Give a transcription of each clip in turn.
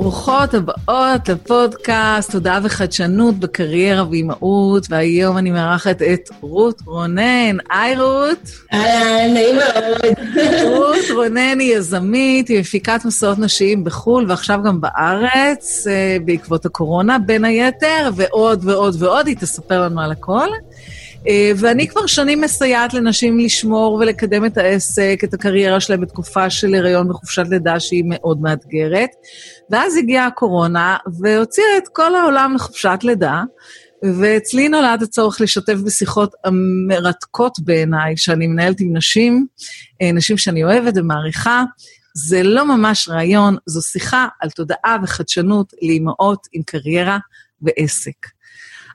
ברוכות הבאות לפודקאסט תודעה וחדשנות בקריירה ואימהות, והיום אני מארחת את רות רונן. היי רות. אהלן, נעים מאוד. רות רונן היא יזמית, היא מפיקת מסעות נשיים בחו"ל ועכשיו גם בארץ, אה, בעקבות הקורונה בין היתר, ועוד ועוד ועוד, היא תספר לנו על הכל. אה, ואני כבר שנים מסייעת לנשים לשמור ולקדם את העסק, את הקריירה שלהם בתקופה של הריון וחופשת לידה שהיא מאוד מאתגרת. ואז הגיעה הקורונה והוציאה את כל העולם לחופשת לידה, ואצלי נולד הצורך לשתף בשיחות המרתקות בעיניי, שאני מנהלת עם נשים, אה, נשים שאני אוהבת ומעריכה. זה לא ממש רעיון, זו שיחה על תודעה וחדשנות לאימהות עם קריירה ועסק.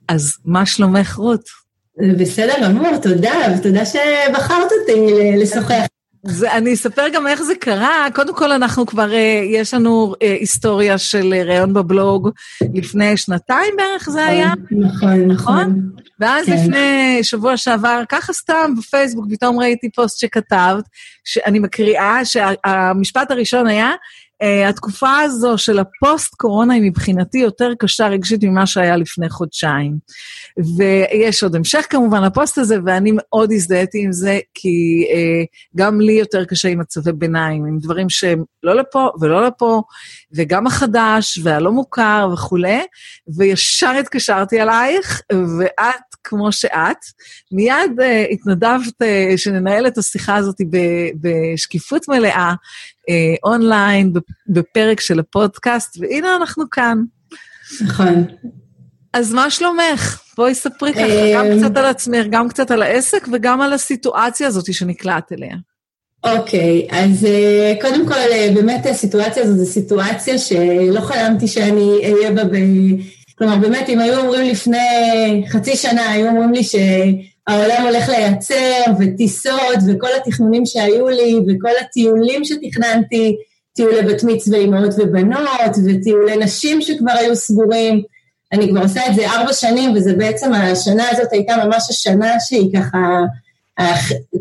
אז מה שלומך, רות? בסדר גמור, תודה, ותודה שבחרת אותי לשוחח. זה, אני אספר גם איך זה קרה. קודם כל, אנחנו כבר, אה, יש לנו אה, היסטוריה של אה, ראיון בבלוג לפני שנתיים בערך זה היה. נכון, נכון. ואז כן. לפני שבוע שעבר, ככה סתם בפייסבוק, פתאום ראיתי פוסט שכתבת, שאני מקריאה, שהמשפט הראשון היה, התקופה הזו של הפוסט-קורונה היא מבחינתי יותר קשה רגשית ממה שהיה לפני חודשיים. ויש עוד המשך כמובן לפוסט הזה, ואני מאוד הזדהיתי עם זה, כי uh, גם לי יותר קשה עם מצבי ביניים, עם דברים שהם לא לפה ולא לפה, וגם החדש והלא מוכר וכולי, וישר התקשרתי אלייך, ואת, כמו שאת, מיד uh, התנדבת uh, שננהל את השיחה הזאת בשקיפות מלאה, אה, אונליין, בפרק של הפודקאסט, והנה אנחנו כאן. נכון. אז מה שלומך? בואי ספרי ככה, גם אה, קצת על עצמך, גם קצת על העסק וגם על הסיטואציה הזאת שנקלעת אליה. אוקיי, okay, אז uh, קודם כל, uh, באמת הסיטואציה הזאת זו סיטואציה שלא חלמתי שאני אהיה בה ב... כלומר, באמת, אם היו אומרים לפני חצי שנה, היו אומרים לי ש... העולם הולך לייצר, וטיסות, וכל התכנונים שהיו לי, וכל הטיולים שתכננתי, טיולי בת מצווה אימהות ובנות, וטיולי נשים שכבר היו סגורים. אני כבר עושה את זה ארבע שנים, וזה בעצם, השנה הזאת הייתה ממש השנה שהיא ככה,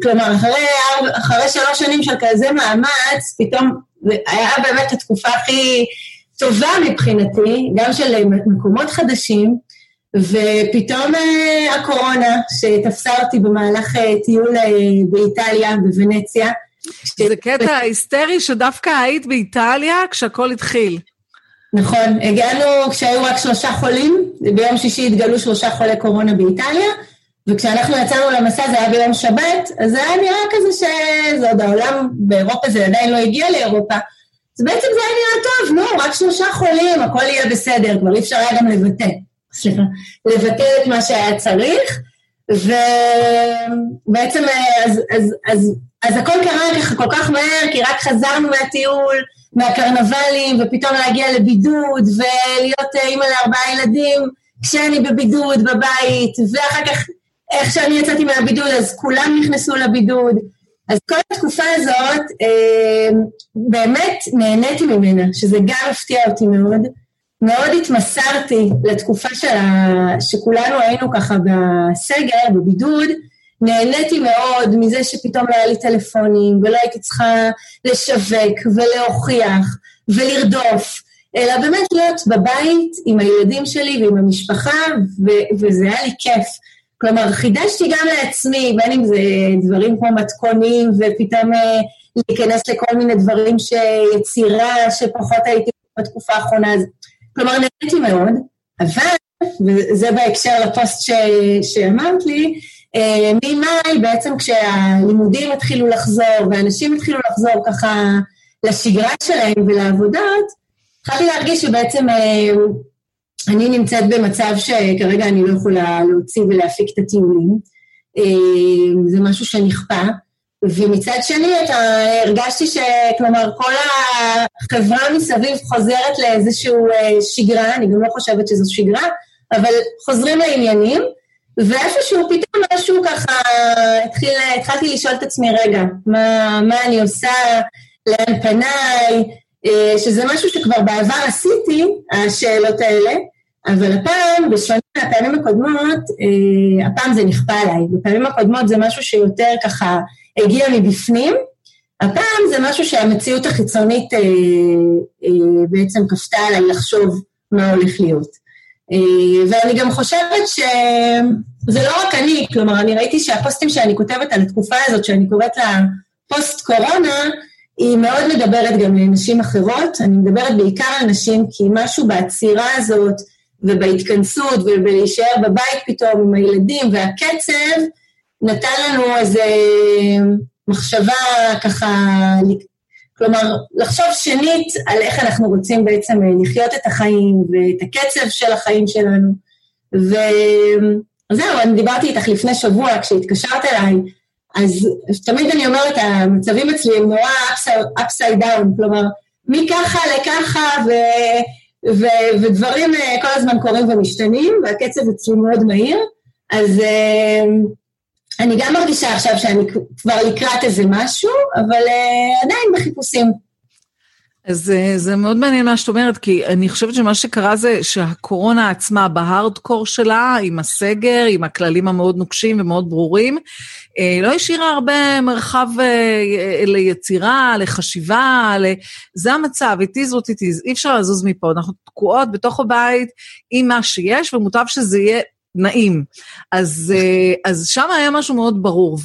כלומר, אחרי, אחרי שלוש שנים של כזה מאמץ, פתאום היה באמת התקופה הכי טובה מבחינתי, גם של מקומות חדשים, ופתאום אה, הקורונה, שתפסה אותי במהלך אה, טיול אה, באיטליה, בוונציה. זה קטע היסטרי שדווקא היית באיטליה כשהכול התחיל. נכון, הגענו כשהיו רק שלושה חולים, ביום שישי התגלו שלושה חולי קורונה באיטליה, וכשאנחנו יצאנו למסע זה היה ביום שבת, אז זה היה נראה כזה שזה עוד העולם, באירופה זה עדיין לא הגיע לאירופה. אז בעצם זה היה נראה טוב, נו, רק שלושה חולים, הכל יהיה בסדר, כבר אי אפשר היה גם לבטא. סליחה, לבטל את מה שהיה צריך, ובעצם אז, אז, אז, אז הכל קרה ככה כל כך מהר, כי רק חזרנו מהטיול, מהקרנבלים, ופתאום להגיע לבידוד, ולהיות אימא לארבעה ילדים, כשאני בבידוד בבית, ואחר כך, איך שאני יצאתי מהבידוד, אז כולם נכנסו לבידוד. אז כל התקופה הזאת, אה, באמת נהניתי ממנה, שזה גם הפתיע אותי מאוד. מאוד התמסרתי לתקופה שלה, שכולנו היינו ככה בסגר, בבידוד, נהניתי מאוד מזה שפתאום לא היה לי טלפונים, ולא הייתי צריכה לשווק ולהוכיח ולרדוף, אלא באמת להיות בבית עם הילדים שלי ועם המשפחה, ו- וזה היה לי כיף. כלומר, חידשתי גם לעצמי, בין אם זה דברים כמו מתכונים, ופתאום אה, להיכנס לכל מיני דברים שיצירה שפחות הייתי בתקופה האחרונה. כלומר, נהניתי מאוד, אבל, וזה בהקשר לפוסט ש, שאמרת לי, אה, ממאי בעצם כשהלימודים התחילו לחזור ואנשים התחילו לחזור ככה לשגרה שלהם ולעבודות, התחלתי להרגיש שבעצם אה, אני נמצאת במצב שכרגע אני לא יכולה להוציא ולהפיק את הטיולים. אה, זה משהו שנכפה. ומצד שני, אתה, הרגשתי שכלומר כל החברה מסביב חוזרת לאיזשהו אה, שגרה, אני גם לא חושבת שזו שגרה, אבל חוזרים לעניינים, ואיפשהו פתאום משהו ככה, התחיל, התחלתי לשאול את עצמי, רגע, מה, מה אני עושה, לאן פניי, אה, שזה משהו שכבר בעבר עשיתי, השאלות האלה, אבל הפעם, בשונה מהפעמים הקודמות, אה, הפעם זה נכפה עליי. בפעמים הקודמות זה משהו שיותר ככה הגיע מבפנים, הפעם זה משהו שהמציאות החיצונית אה, אה, בעצם כפתה עליי לחשוב מה הולך להיות. אה, ואני גם חושבת שזה לא רק אני, כלומר, אני ראיתי שהפוסטים שאני כותבת על התקופה הזאת, שאני קוראת לה פוסט קורונה, היא מאוד מדברת גם לנשים אחרות, אני מדברת בעיקר על נשים, כי משהו בעצירה הזאת ובהתכנסות ובלהישאר בבית פתאום עם הילדים והקצב, נתן לנו איזה מחשבה ככה, כלומר, לחשוב שנית על איך אנחנו רוצים בעצם לחיות את החיים ואת הקצב של החיים שלנו. וזהו, אני דיברתי איתך לפני שבוע כשהתקשרת אליי, אז תמיד אני אומרת, המצבים אצלי הם נורא upside down, כלומר, מככה לככה, ו, ו, ודברים אה, כל הזמן קורים ומשתנים, והקצב אצלי מאוד מהיר, אז אה, אני גם מרגישה עכשיו שאני כבר לקראת איזה משהו, אבל uh, עדיין בחיפושים. אז זה מאוד מעניין מה שאת אומרת, כי אני חושבת שמה שקרה זה שהקורונה עצמה בהארדקור שלה, עם הסגר, עם הכללים המאוד נוקשים ומאוד ברורים, אה, לא השאירה הרבה מרחב אה, ליצירה, לחשיבה, ל... זה המצב, it is what it is, אי אפשר לזוז מפה, אנחנו תקועות בתוך הבית עם מה שיש, ומוטב שזה יהיה נעים. אז, אה, אז שם היה משהו מאוד ברור,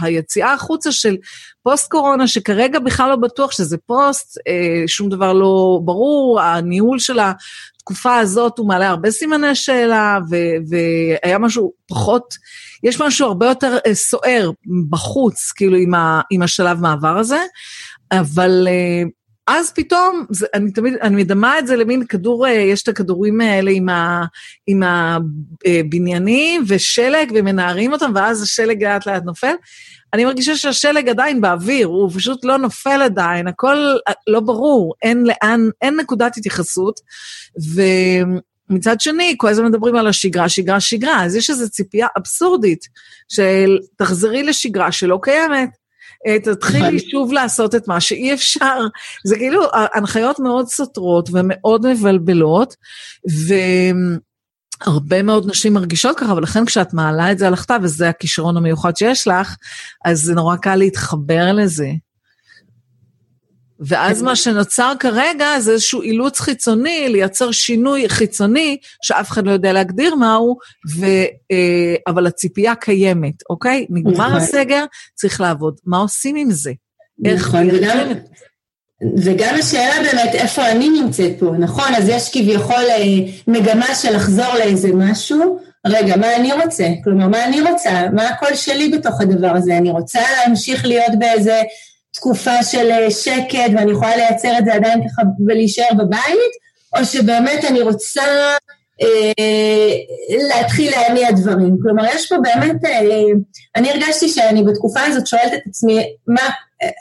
והיציאה וה, החוצה של פוסט-קורונה, שכרגע בכלל לא בטוח שזה פוסט, אה, שום דבר לא ברור, הניהול של התקופה הזאת הוא מעלה הרבה סימני שאלה, ו, והיה משהו פחות, יש משהו הרבה יותר אה, סוער בחוץ, כאילו, עם, ה, עם השלב מעבר הזה, אבל... אז פתאום, זה, אני תמיד, אני מדמה את זה למין כדור, אה, יש את הכדורים האלה עם, ה, עם הבניינים ושלג ומנערים אותם, ואז השלג לאט לאט נופל. אני מרגישה שהשלג עדיין באוויר, הוא פשוט לא נופל עדיין, הכל אה, לא ברור, אין לאן, אין נקודת התייחסות. ומצד שני, כל הזמן מדברים על השגרה, שגרה, שגרה, אז יש איזו ציפייה אבסורדית של תחזרי לשגרה שלא קיימת. אה, תתחילי שוב לעשות את מה שאי אפשר. זה כאילו הנחיות מאוד סותרות ומאוד מבלבלות, והרבה מאוד נשים מרגישות ככה, ולכן כשאת מעלה את זה על הכתב, וזה הכישרון המיוחד שיש לך, אז זה נורא קל להתחבר לזה. ואז מה שנוצר כרגע זה איזשהו אילוץ חיצוני, לייצר שינוי חיצוני, שאף אחד לא יודע להגדיר מהו, ו, אה, אבל הציפייה קיימת, אוקיי? נגמר נכון. הסגר, צריך לעבוד. מה עושים עם זה? נכון, וגם, וגם השאלה באמת איפה אני נמצאת פה, נכון? אז יש כביכול אה, מגמה של לחזור לאיזה משהו, רגע, מה אני רוצה? כלומר, מה אני רוצה? מה הקול שלי בתוך הדבר הזה? אני רוצה להמשיך להיות באיזה תקופה של אה, שקט ואני יכולה לייצר את זה עדיין ככה ולהישאר בבית, או שבאמת אני רוצה אה, להתחיל להניע דברים. כלומר, יש פה באמת, אה, אני הרגשתי שאני בתקופה הזאת שואלת את עצמי, מה,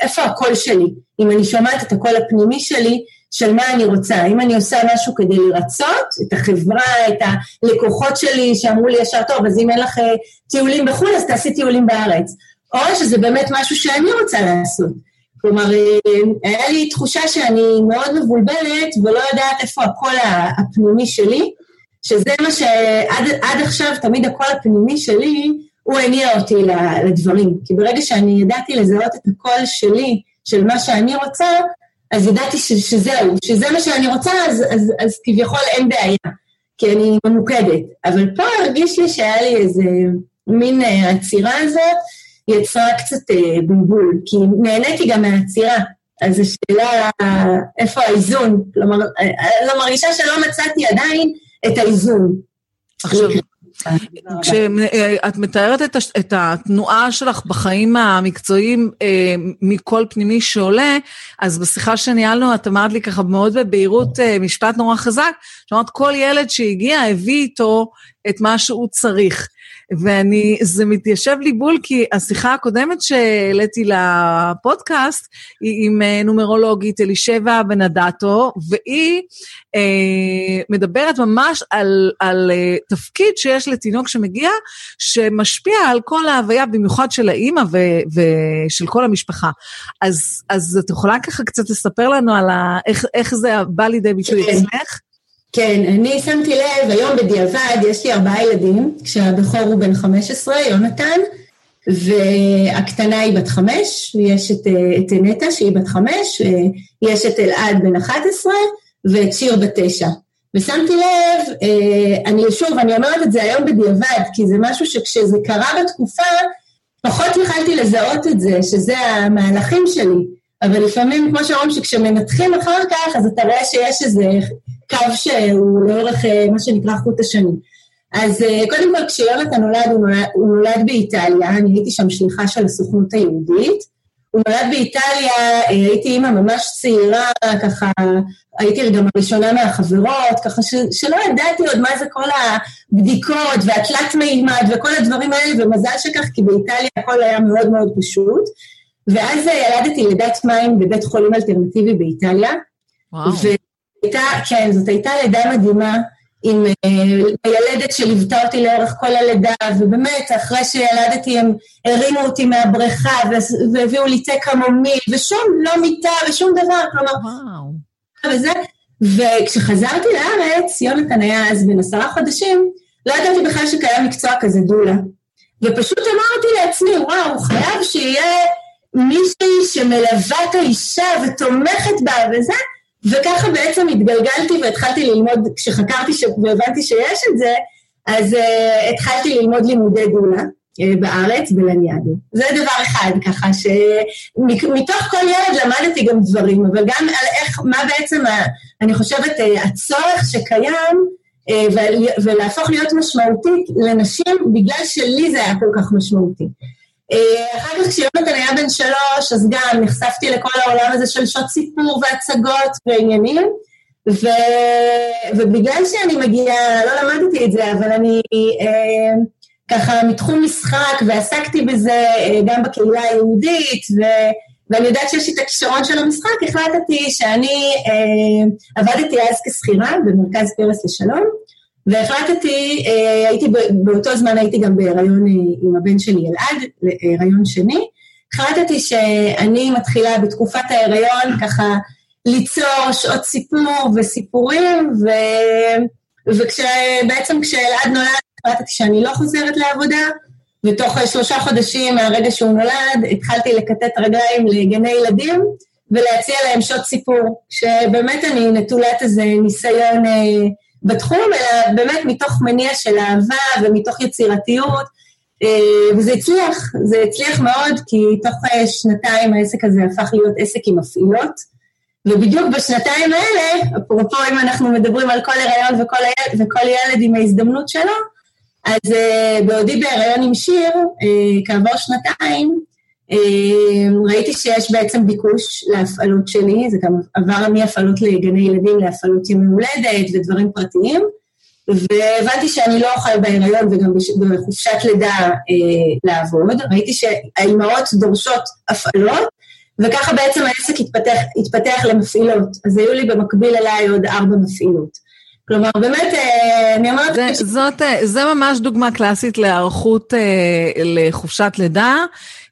איפה הקול שלי? אם אני שומעת את הקול הפנימי שלי, של מה אני רוצה, האם אני עושה משהו כדי לרצות את החברה, את הלקוחות שלי שאמרו לי ישר טוב, אז אם אין לך אה, טיולים בחו"ל, אז תעשי טיולים בארץ. או שזה באמת משהו שאני רוצה לעשות. כלומר, אה, היה לי תחושה שאני מאוד מבולבלת ולא יודעת איפה הקול הפנימי שלי, שזה מה שעד עכשיו תמיד הקול הפנימי שלי, הוא הניע אותי לדברים. כי ברגע שאני ידעתי לזהות את הקול שלי, של מה שאני רוצה, אז ידעתי ש, שזהו, שזה מה שאני רוצה, אז, אז, אז כביכול אין בעיה, כי אני ממוקדת. אבל פה הרגיש לי שהיה לי איזה מין אה, עצירה הזאת, יצרה קצת אה, בלבול, כי נהניתי גם מהעצירה. אז השאלה, איפה האיזון? כלומר, אני אה, לא מרגישה שלא מצאתי עדיין את האיזון. עכשיו, כשאת מתארת את, את התנועה שלך בחיים המקצועיים אה, מקול פנימי שעולה, אז בשיחה שניהלנו את אמרת לי ככה מאוד בבהירות אה, משפט נורא חזק, שאמרת כל ילד שהגיע הביא איתו את מה שהוא צריך. ואני, זה מתיישב לי בול, כי השיחה הקודמת שהעליתי לפודקאסט היא עם אה, נומרולוגית אלישבע בנדטו, והיא אה, מדברת ממש על, על אה, תפקיד שיש לתינוק שמגיע, שמשפיע על כל ההוויה, במיוחד של האימא ו, ושל כל המשפחה. אז, אז את יכולה ככה קצת לספר לנו על ה, איך, איך זה בא לידי ביטוי כן. אצלך? כן, אני שמתי לב, היום בדיעבד יש לי ארבעה ילדים, כשהבכור הוא בן 15, יונתן, והקטנה היא בת חמש, ויש את, את נטע שהיא בת חמש, יש את אלעד בן 11 ואת שיר בת תשע. ושמתי לב, אני שוב, אני אומרת את זה היום בדיעבד, כי זה משהו שכשזה קרה בתקופה, פחות יכלתי לזהות את זה, שזה המהלכים שלי. אבל לפעמים, כמו שאומרים, שכשמנתחים אחר כך, אז אתה רואה שיש איזה קו שהוא לאורך מה שנקרא חוט השני. אז אה, קודם כל, כשיונתן נולד, הוא נולד, הוא נולד באיטליה, אני הייתי שם שליחה של הסוכנות היהודית. הוא נולד באיטליה, אה, הייתי אימא ממש צעירה, ככה, הייתי גם הראשונה מהחברות, ככה ש, שלא ידעתי עוד מה זה כל הבדיקות והתלת מימד וכל הדברים האלה, ומזל שכך, כי באיטליה הכל היה מאוד מאוד פשוט. ואז אה, ילדתי לידת מים בבית חולים אלטרנטיבי באיטליה. וואו. והייתה, כן, זאת הייתה לידה מדהימה. עם הילדת אה, שליוותה אותי לאורך כל הלידה, ובאמת, אחרי שילדתי הם הרימו אותי מהבריכה והביאו לי תה קמומיל, ושום לא מיטה ושום דבר, כלומר... וואו. וזה, וכשחזרתי לארץ, יונתן היה אז בן עשרה חודשים, לא ידעתי בכלל שקיים מקצוע כזה דולה. ופשוט אמרתי לעצמי, וואו, חייב שיהיה מישהי שמלווה את האישה ותומכת בה וזה, וככה בעצם התגלגלתי והתחלתי ללמוד, כשחקרתי ש... והבנתי שיש את זה, אז uh, התחלתי ללמוד לימודי דולה uh, בארץ, בלניאדו. זה דבר אחד, ככה שמתוך כל ילד למדתי גם דברים, אבל גם על איך, מה בעצם, ה... אני חושבת, uh, הצורך שקיים, uh, ולהפוך להיות משמעותית לנשים, בגלל שלי זה היה כל כך משמעותי. אה, אחר כך כשיונתן היה בן שלוש, אז גם נחשפתי לכל העולם הזה של שעות סיפור והצגות ועניינים, ו... ובגלל שאני מגיעה, לא למדתי את זה, אבל אני אה, ככה מתחום משחק ועסקתי בזה אה, גם בקהילה היהודית, ו... ואני יודעת שיש לי את הכישרון של המשחק, החלטתי שאני אה, עבדתי אז כשכירה במרכז פרס לשלום, והחלטתי, אה, הייתי באותו זמן הייתי גם בהיריון אה, עם הבן שלי אלעד, הריון שני, החלטתי שאני מתחילה בתקופת ההיריון ככה ליצור שעות סיפור וסיפורים, ו... ובעצם כשאלעד נולד החלטתי שאני לא חוזרת לעבודה, ותוך שלושה חודשים מהרגע שהוא נולד התחלתי לקטט רגליים לגני ילדים ולהציע להם שעות סיפור, שבאמת אני נטולת איזה ניסיון אה, בתחום, אלא באמת מתוך מניע של אהבה ומתוך יצירתיות, אה, וזה הצליח, זה הצליח מאוד, כי תוך אה, שנתיים העסק הזה הפך להיות עסק עם מפעילות, ובדיוק בשנתיים האלה, אפרופו אם אנחנו מדברים על כל הריון וכל, הילד, וכל ילד עם ההזדמנות שלו, אז uh, בעודי בהריון עם שיר, כעבור שנתיים, ראיתי שיש בעצם ביקוש להפעלות שלי, זה גם עבר מהפעלות לגני ילדים להפעלות ימי הולדת ודברים פרטיים, והבנתי שאני לא אוכל בהיריון וגם בחופשת לידה אה, לעבוד. ראיתי שהאימהות דורשות הפעלות, וככה בעצם העסק התפתח, התפתח למפעילות. אז היו לי במקביל אליי עוד ארבע מפעילות. כלומר, באמת, אה, אני אומרת... זה, זאת, אה, זה ממש דוגמה קלאסית להיערכות אה, לחופשת לידה.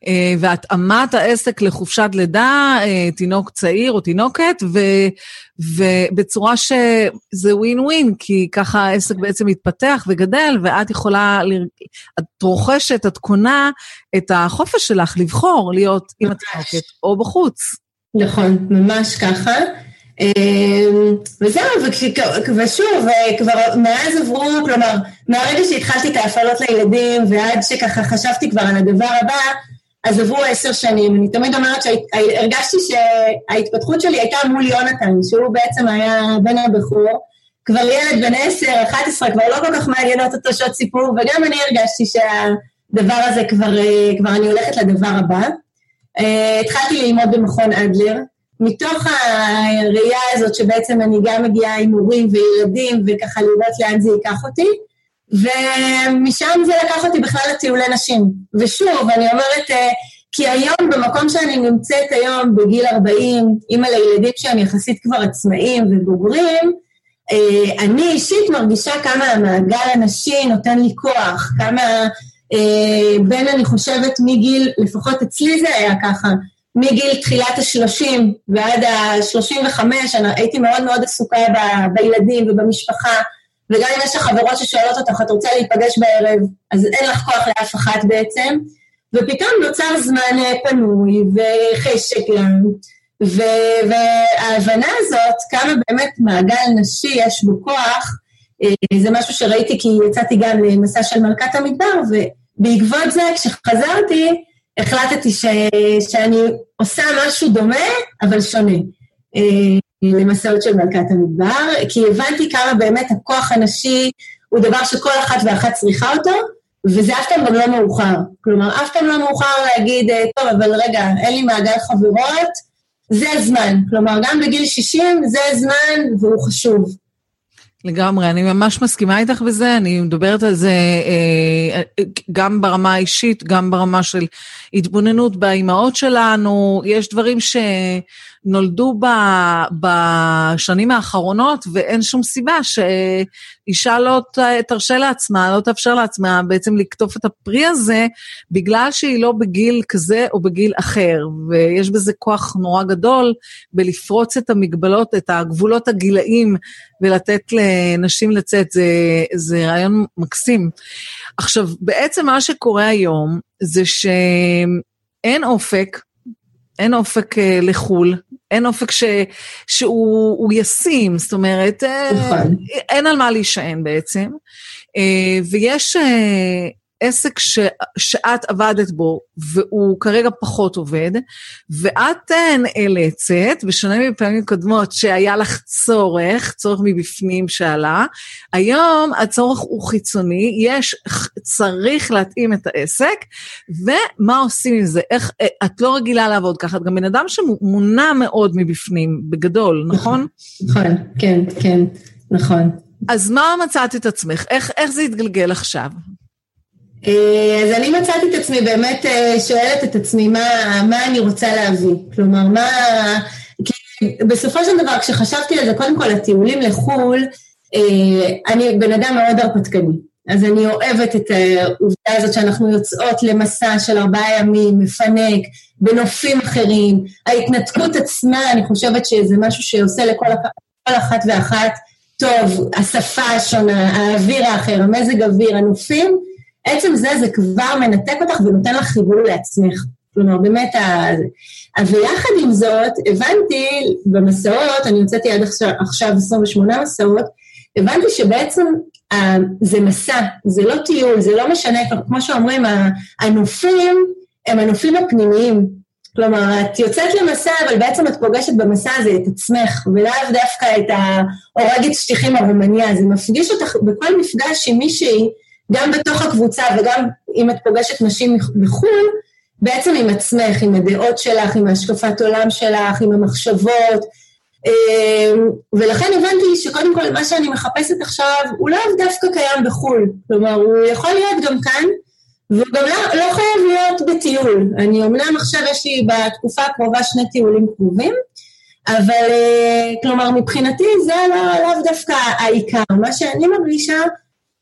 אה, והתאמת העסק לחופשת לידה, אה, תינוק צעיר או תינוקת, ו, ובצורה שזה ווין ווין, כי ככה העסק בעצם מתפתח וגדל, ואת יכולה, את רוכשת, את קונה את החופש שלך לבחור להיות עם התינוקת או בחוץ. נכון, ממש ככה. אה, וזהו, ושוב, כבר מאז עברו, כלומר, מהרגע שהתחלתי את ההפעלות לילדים ועד שככה חשבתי כבר על הדבר הבא, אז עברו עשר שנים. אני תמיד אומרת שהרגשתי שההתפתחות שלי הייתה מול יונתן, שהוא בעצם היה בן הבכור. כבר ילד בן עשר, אחת עשרה, כבר לא כל כך מעניינות אותו שעות סיפור, וגם אני הרגשתי שהדבר הזה כבר, כבר אני הולכת לדבר הבא. Uh, התחלתי ללמוד במכון אדלר, מתוך הראייה הזאת שבעצם אני גם מגיעה עם הורים וילדים, וככה לראות לאן זה ייקח אותי. ומשם זה לקח אותי בכלל לטיולי נשים. ושוב, אני אומרת, אה, כי היום, במקום שאני נמצאת היום, בגיל 40, אימא לילדים שהם יחסית כבר עצמאים ובוגרים, אה, אני אישית מרגישה כמה המעגל הנשי נותן לי כוח, כמה אה, בין, אני חושבת, מגיל, לפחות אצלי זה היה ככה, מגיל תחילת השלושים ועד השלושים וחמש, הייתי מאוד מאוד עסוקה ב, בילדים ובמשפחה, וגם אם יש לך חברות ששואלות אותך, את רוצה להיפגש בערב, אז אין לך כוח לאף אחת בעצם. ופתאום נוצר זמן אה, פנוי וחשק גם, וההבנה הזאת, כמה באמת מעגל נשי יש בו כוח, אה, זה משהו שראיתי כי יצאתי גם למסע של מלכת המדבר, ובעקבות זה כשחזרתי, החלטתי ש- שאני עושה משהו דומה, אבל שונה. למסעות של מלכת המדבר, כי הבנתי כמה באמת הכוח הנשי הוא דבר שכל אחת ואחת צריכה אותו, וזה אף פעם גם לא מאוחר. כלומר, אף פעם לא מאוחר להגיד, אה, טוב, אבל רגע, אין לי מעגל חברות, זה הזמן. כלומר, גם בגיל 60 זה הזמן והוא חשוב. לגמרי, אני ממש מסכימה איתך בזה, אני מדברת על זה אה, גם ברמה האישית, גם ברמה של התבוננות באימהות שלנו, יש דברים ש... נולדו ב, בשנים האחרונות, ואין שום סיבה שאישה לא תרשה לעצמה, לא תאפשר לעצמה בעצם לקטוף את הפרי הזה, בגלל שהיא לא בגיל כזה או בגיל אחר. ויש בזה כוח נורא גדול בלפרוץ את המגבלות, את הגבולות הגילאים, ולתת לנשים לצאת, זה, זה רעיון מקסים. עכשיו, בעצם מה שקורה היום זה שאין אופק, אין אופק אה, לחו"ל, אין אופק ש, שהוא ישים, זאת אומרת, אה, נכון. אין על מה להישען בעצם. אה, ויש עסק ש, שאת עבדת בו והוא כרגע פחות עובד, ואת אה, נאלצת, בשונה מפעמים קודמות שהיה לך צורך, צורך מבפנים שעלה, היום הצורך הוא חיצוני, יש, צריך להתאים את העסק, ומה עושים עם זה? איך, אה, את לא רגילה לעבוד ככה, את גם בן אדם שמונע מאוד מבפנים, בגדול, נכון? נכון, כן, כן, נכון. אז מה מצאת את עצמך? איך, איך זה התגלגל עכשיו? אה, אז אני מצאתי את עצמי באמת אה, שואלת את עצמי מה, מה אני רוצה להביא. כלומר, מה... כי בסופו של דבר, כשחשבתי על זה, קודם כל, הטיולים לחו"ל, אה, אני בן אדם מאוד הרפתקני. אז אני אוהבת את העובדה הזאת שאנחנו יוצאות למסע של ארבעה ימים, מפנק, בנופים אחרים. ההתנתקות עצמה, אני חושבת שזה משהו שעושה לכל אחת ואחת טוב, השפה השונה, האוויר האחר, המזג אוויר, הנופים, עצם זה, זה כבר מנתק אותך ונותן לך חיבור לעצמך. כלומר, באמת, ה... ויחד עם זאת, הבנתי במסעות, אני הוצאתי עד עכשיו, עכשיו 28 מסעות, הבנתי שבעצם uh, זה מסע, זה לא טיול, זה לא משנה, כמו שאומרים, הנופים הם הנופים הפנימיים. כלומר, את יוצאת למסע, אבל בעצם את פוגשת במסע הזה את עצמך, ולאו דווקא את ההורגת שטיחים הרומניה, זה מפגיש אותך בכל מפגש עם מישהי גם בתוך הקבוצה וגם אם את פוגשת נשים בחו"ל, בעצם עם עצמך, עם הדעות שלך, עם השקפת עולם שלך, עם המחשבות. אמ, ולכן הבנתי שקודם כל מה שאני מחפשת עכשיו הוא לאו דווקא קיים בחו"ל. כלומר, הוא יכול להיות גם כאן, והוא גם לא, לא חייב להיות בטיול. אני אמנם עכשיו יש לי בתקופה הקרובה שני טיולים קרובים, אבל אה, כלומר מבחינתי זה לא, לאו דווקא העיקר. מה שאני מרגישה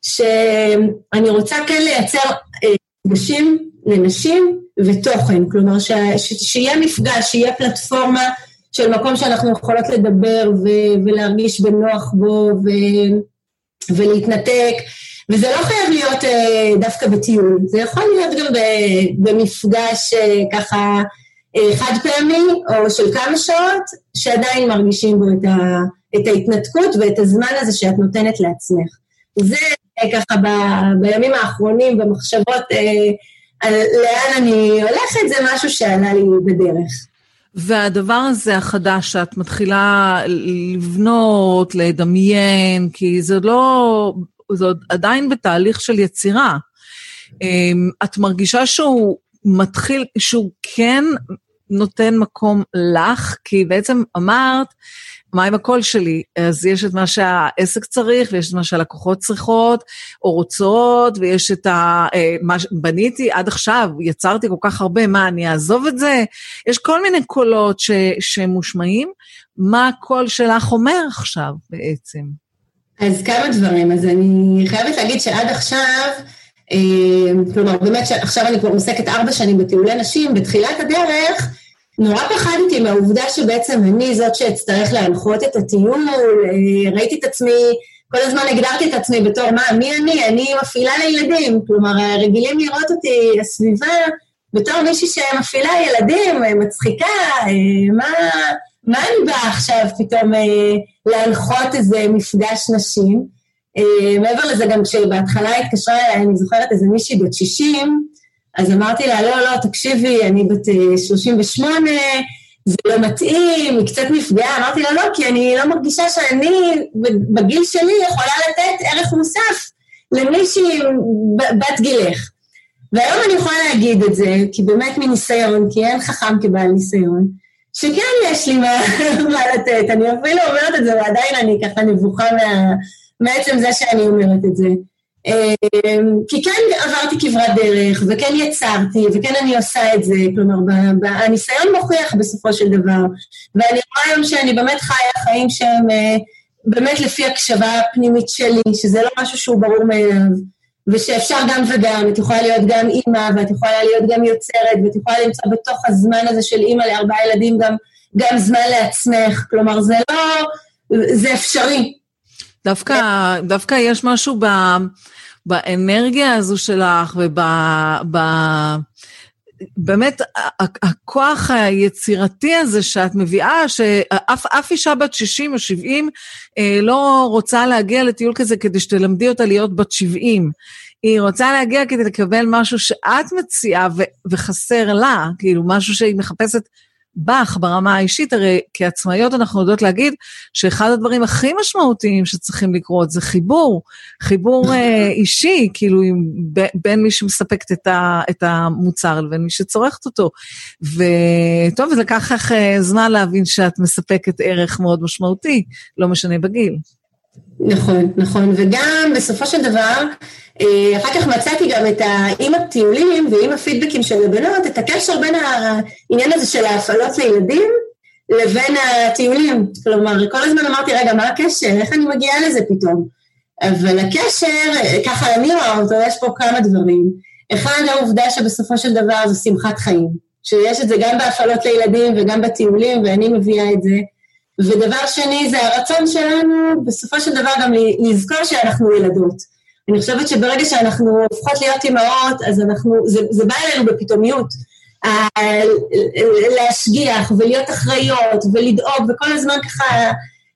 שאני רוצה כן לייצר אה, מפגשים לנשים ותוכן, כלומר ש, ש, שיהיה מפגש, שיהיה פלטפורמה של מקום שאנחנו יכולות לדבר ו, ולהרגיש בנוח בו ו, ולהתנתק, וזה לא חייב להיות uh, דווקא בטיול, זה יכול להיות גם במפגש uh, ככה uh, חד פעמי או של כמה שעות, שעדיין מרגישים בו את, ה, את ההתנתקות ואת הזמן הזה שאת נותנת לעצמך. זה ככה ב, בימים האחרונים, במחשבות אה, על לאן אני הולכת, זה משהו שעלה לי בדרך. והדבר הזה החדש שאת מתחילה לבנות, לדמיין, כי זה לא, זה עוד עדיין בתהליך של יצירה. אמ, את מרגישה שהוא מתחיל, שהוא כן נותן מקום לך, כי בעצם אמרת, מה עם הקול שלי? אז יש את מה שהעסק צריך, ויש את מה שהלקוחות צריכות, או רוצות, ויש את ה... אה, מה שבניתי עד עכשיו, יצרתי כל כך הרבה, מה, אני אעזוב את זה? יש כל מיני קולות ש, שמושמעים. מה הקול שלך אומר עכשיו בעצם? אז כמה דברים. אז אני חייבת להגיד שעד עכשיו, אה, כלומר, באמת שעכשיו אני כבר עוסקת ארבע שנים בטיולי נשים, בתחילת הדרך, נורא פחדתי מהעובדה שבעצם אני זאת שאצטרך להנחות את הטיול, אה, ראיתי את עצמי, כל הזמן הגדרתי את עצמי בתור מה, מי אני? אני מפעילה לילדים, כלומר, רגילים לראות אותי, הסביבה, בתור מישהי שמפעילה ילדים, מצחיקה, מה, מה אני באה עכשיו פתאום להנחות איזה מפגש נשים? מעבר לזה, גם כשבהתחלה התקשרה אליי, אני זוכרת איזה מישהי בת 60, אז אמרתי לה, לא, לא, תקשיבי, אני בת 38, זה לא מתאים, היא קצת נפגעה. אמרתי לה, לא, כי אני לא מרגישה שאני בגיל שלי יכולה לתת ערך מוסף למישהי בת גילך. והיום אני יכולה להגיד את זה, כי באמת מניסיון, כי אין חכם כבעל ניסיון, שכן יש לי מה, מה לתת. אני אפילו אומרת את זה, ועדיין אני ככה נבוכה מה, מעצם זה שאני אומרת את זה. אמ, כי כן עברתי כברת דרך, וכן יצרתי, וכן אני עושה את זה, כלומר, הניסיון מוכיח בסופו של דבר. ואני רואה היום שאני באמת חיה חיים שהם אה, באמת לפי הקשבה הפנימית שלי, שזה לא משהו שהוא ברור מאליו, ושאפשר גם וגם, את יכולה להיות גם אימא, ואת יכולה להיות גם יוצרת, ואת יכולה למצוא בתוך הזמן הזה של אימא לארבעה ילדים גם, גם זמן לעצמך, כלומר, זה לא, זה אפשרי. דווקא, דווקא יש משהו ב, באנרגיה הזו שלך וב... ב, באמת, הכוח היצירתי הזה שאת מביאה, שאף אישה בת 60 או 70 אה, לא רוצה להגיע לטיול כזה כדי שתלמדי אותה להיות בת 70. היא רוצה להגיע כדי לקבל משהו שאת מציעה וחסר לה, כאילו משהו שהיא מחפשת בך ברמה האישית, הרי כעצמאיות אנחנו יודעות להגיד שאחד הדברים הכי משמעותיים שצריכים לקרות זה חיבור, חיבור אה, אישי, כאילו בין מי שמספקת את, ה, את המוצר לבין מי שצורכת אותו. וטוב, זה לקח לך אה, זמן להבין שאת מספקת ערך מאוד משמעותי, לא משנה בגיל. נכון, נכון, וגם בסופו של דבר, אה, אחר כך מצאתי גם את ה... עם הטיולים ועם הפידבקים של הבנות, את הקשר בין העניין הזה של ההפעלות לילדים לבין הטיולים. כלומר, כל הזמן אמרתי, רגע, מה הקשר? איך אני מגיעה לזה פתאום? אבל הקשר, ככה אני רואה אותו, יש פה כמה דברים. אחד, העובדה שבסופו של דבר זו שמחת חיים. שיש את זה גם בהפעלות לילדים וגם בטיולים, ואני מביאה את זה. ודבר שני, זה הרצון שלנו בסופו של דבר גם לזכור שאנחנו ילדות. אני חושבת שברגע שאנחנו הופכות להיות אימהות, אז אנחנו, זה, זה בא אלינו בפתאומיות. להשגיח ולהיות אחראיות ולדאוג וכל הזמן ככה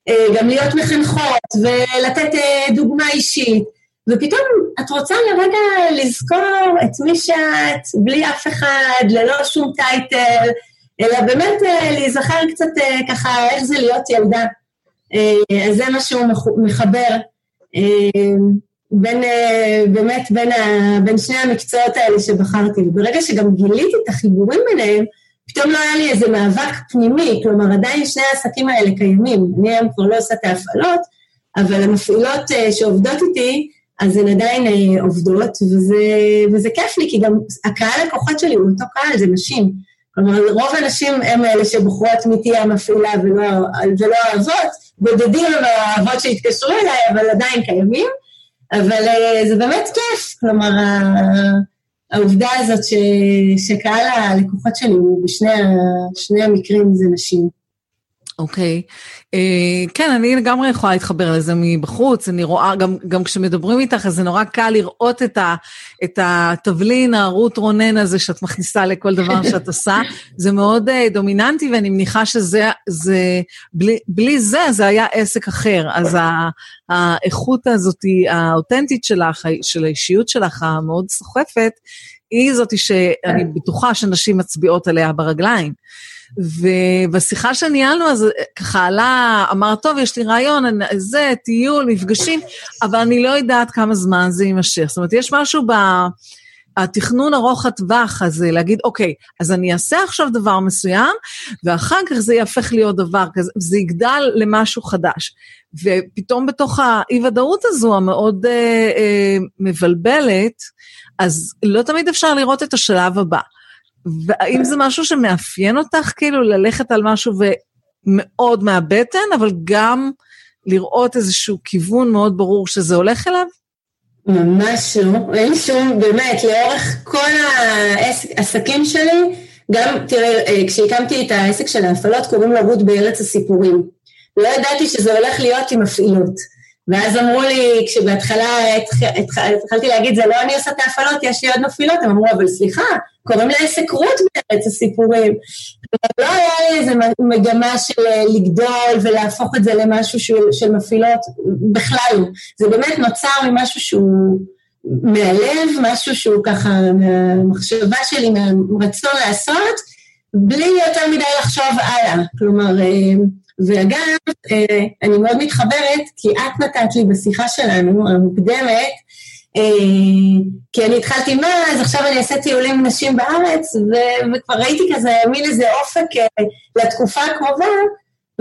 אה, גם להיות מחנכות ולתת אה, דוגמה אישית. ופתאום את רוצה לרגע לזכור את מי שאת, בלי אף אחד, ללא שום טייטל, אלא באמת אה, להיזכר קצת ככה איך זה להיות ילדה. אז זה מה שהוא מחבר. בין, אה, באמת בין, ה, בין שני המקצועות האלה שבחרתי. וברגע שגם גיליתי את החיבורים ביניהם, פתאום לא היה לי איזה מאבק פנימי, כלומר עדיין שני העסקים האלה קיימים. אני היום כבר לא עושה את ההפעלות, אבל המפעילות אה, שעובדות איתי, אז הן עדיין אה, עובדות, וזה, וזה כיף לי, כי גם הקהל לקוחות שלי הוא אותו קהל, זה נשים. כלומר, רוב הנשים הן אלה שבוחרות מי תהיה המפעילה ולא, ולא האבות, בודדים הם האבות שהתקשרו אליי, אבל עדיין קיימים. אבל אה, זה באמת כיף, כלומר, העובדה הזאת ש, שקהל הלקוחות שלי הוא בשני המקרים זה נשים. אוקיי. Okay. Uh, כן, אני לגמרי יכולה להתחבר לזה מבחוץ, אני רואה, גם, גם כשמדברים איתך, אז זה נורא קל לראות את, ה, את התבלין, הרות רונן הזה שאת מכניסה לכל דבר שאת עושה. זה מאוד uh, דומיננטי, ואני מניחה שזה, זה, בלי, בלי זה, זה היה עסק אחר. אז ה, האיכות הזאת, האותנטית שלך, של האישיות שלך, המאוד סוחפת, היא זאת שאני בטוחה שנשים מצביעות עליה ברגליים. ובשיחה שניהלנו, אז ככה עלה, אמר, טוב, יש לי רעיון, זה, טיול, מפגשים, אבל אני לא יודעת כמה זמן זה יימשך. זאת אומרת, יש משהו ב... התכנון ארוך הטווח הזה, להגיד, אוקיי, אז אני אעשה עכשיו דבר מסוים, ואחר כך זה יהפך להיות דבר כזה, זה יגדל למשהו חדש. ופתאום בתוך האי-ודאות הזו, המאוד אה, אה, מבלבלת, אז לא תמיד אפשר לראות את השלב הבא. והאם זה משהו שמאפיין אותך, כאילו, ללכת על משהו ומאוד מהבטן, אבל גם לראות איזשהו כיוון מאוד ברור שזה הולך אליו? ממש לא. אין שום, באמת, לאורך כל העסקים שלי, גם, תראה, אה, כשהקמתי את העסק של ההפעלות, קוראים לו רות בארץ הסיפורים. לא ידעתי שזה הולך להיות עם מפעילות. ואז אמרו לי, כשבהתחלה התחלתי להגיד, זה לא אני עושה את ההפעלות, יש לי עוד מפעילות, הם אמרו, אבל סליחה, קוראים לעסק רות בארץ הסיפורים. לא היה לי איזה מגמה של אה, לגדול ולהפוך את זה למשהו של מפעילות, בכלל לא. זה באמת נוצר ממשהו שהוא מהלב, משהו שהוא ככה, מהמחשבה שלי, מהרצון לעשות, בלי יותר מדי לחשוב הלאה. כלומר, אה, ואגב, אה, אני מאוד מתחברת, כי את נתת לי בשיחה שלנו, המוקדמת, אה, כי אני התחלתי מה, אז עכשיו אני אעשה טיולים עם נשים בארץ, ו- וכבר ראיתי כזה מין איזה אופק לתקופה הקרובה,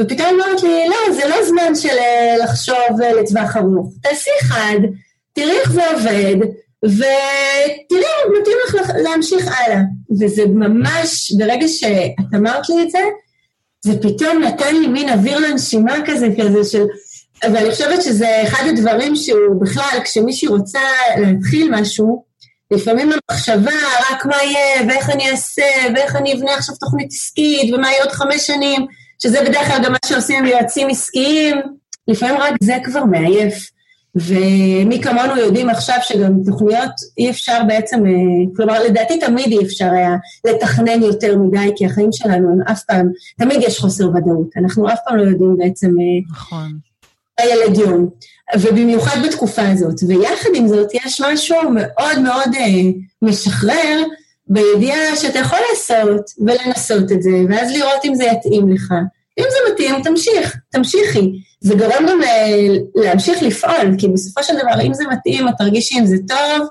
ופתאום אמרת לי, לא, זה לא זמן של לחשוב לטווח ארוך. תעשי אחד, תראי איך זה עובד, ותראי אם מתאים לך להמשיך הלאה. וזה ממש, ברגע שאת אמרת לי את זה, זה פתאום נתן לי מין אוויר לנשימה כזה, כזה של... ואני חושבת שזה אחד הדברים שהוא בכלל, כשמישהי רוצה להתחיל משהו, לפעמים המחשבה, רק מה יהיה, ואיך אני אעשה, ואיך אני אבנה עכשיו תוכנית עסקית, ומה יהיה עוד חמש שנים, שזה בדרך כלל גם מה שעושים עם יועצים עסקיים, לפעמים רק זה כבר מעייף. ומי כמונו יודעים עכשיו שגם תוכניות אי אפשר בעצם, אה, כלומר לדעתי תמיד אי אפשר היה לתכנן יותר מדי, כי החיים שלנו הם אף פעם, תמיד יש חוסר ודאות, אנחנו אף פעם לא יודעים בעצם... אה, נכון. הילד יום, ובמיוחד בתקופה הזאת. ויחד עם זאת, יש משהו מאוד מאוד אה, משחרר בידיעה שאתה יכול לעשות ולנסות את זה, ואז לראות אם זה יתאים לך. אם זה מתאים, תמשיך, תמשיכי. זה גורם גם להמשיך לפעול, כי בסופו של דבר, אם זה מתאים, את תרגישי עם זה טוב,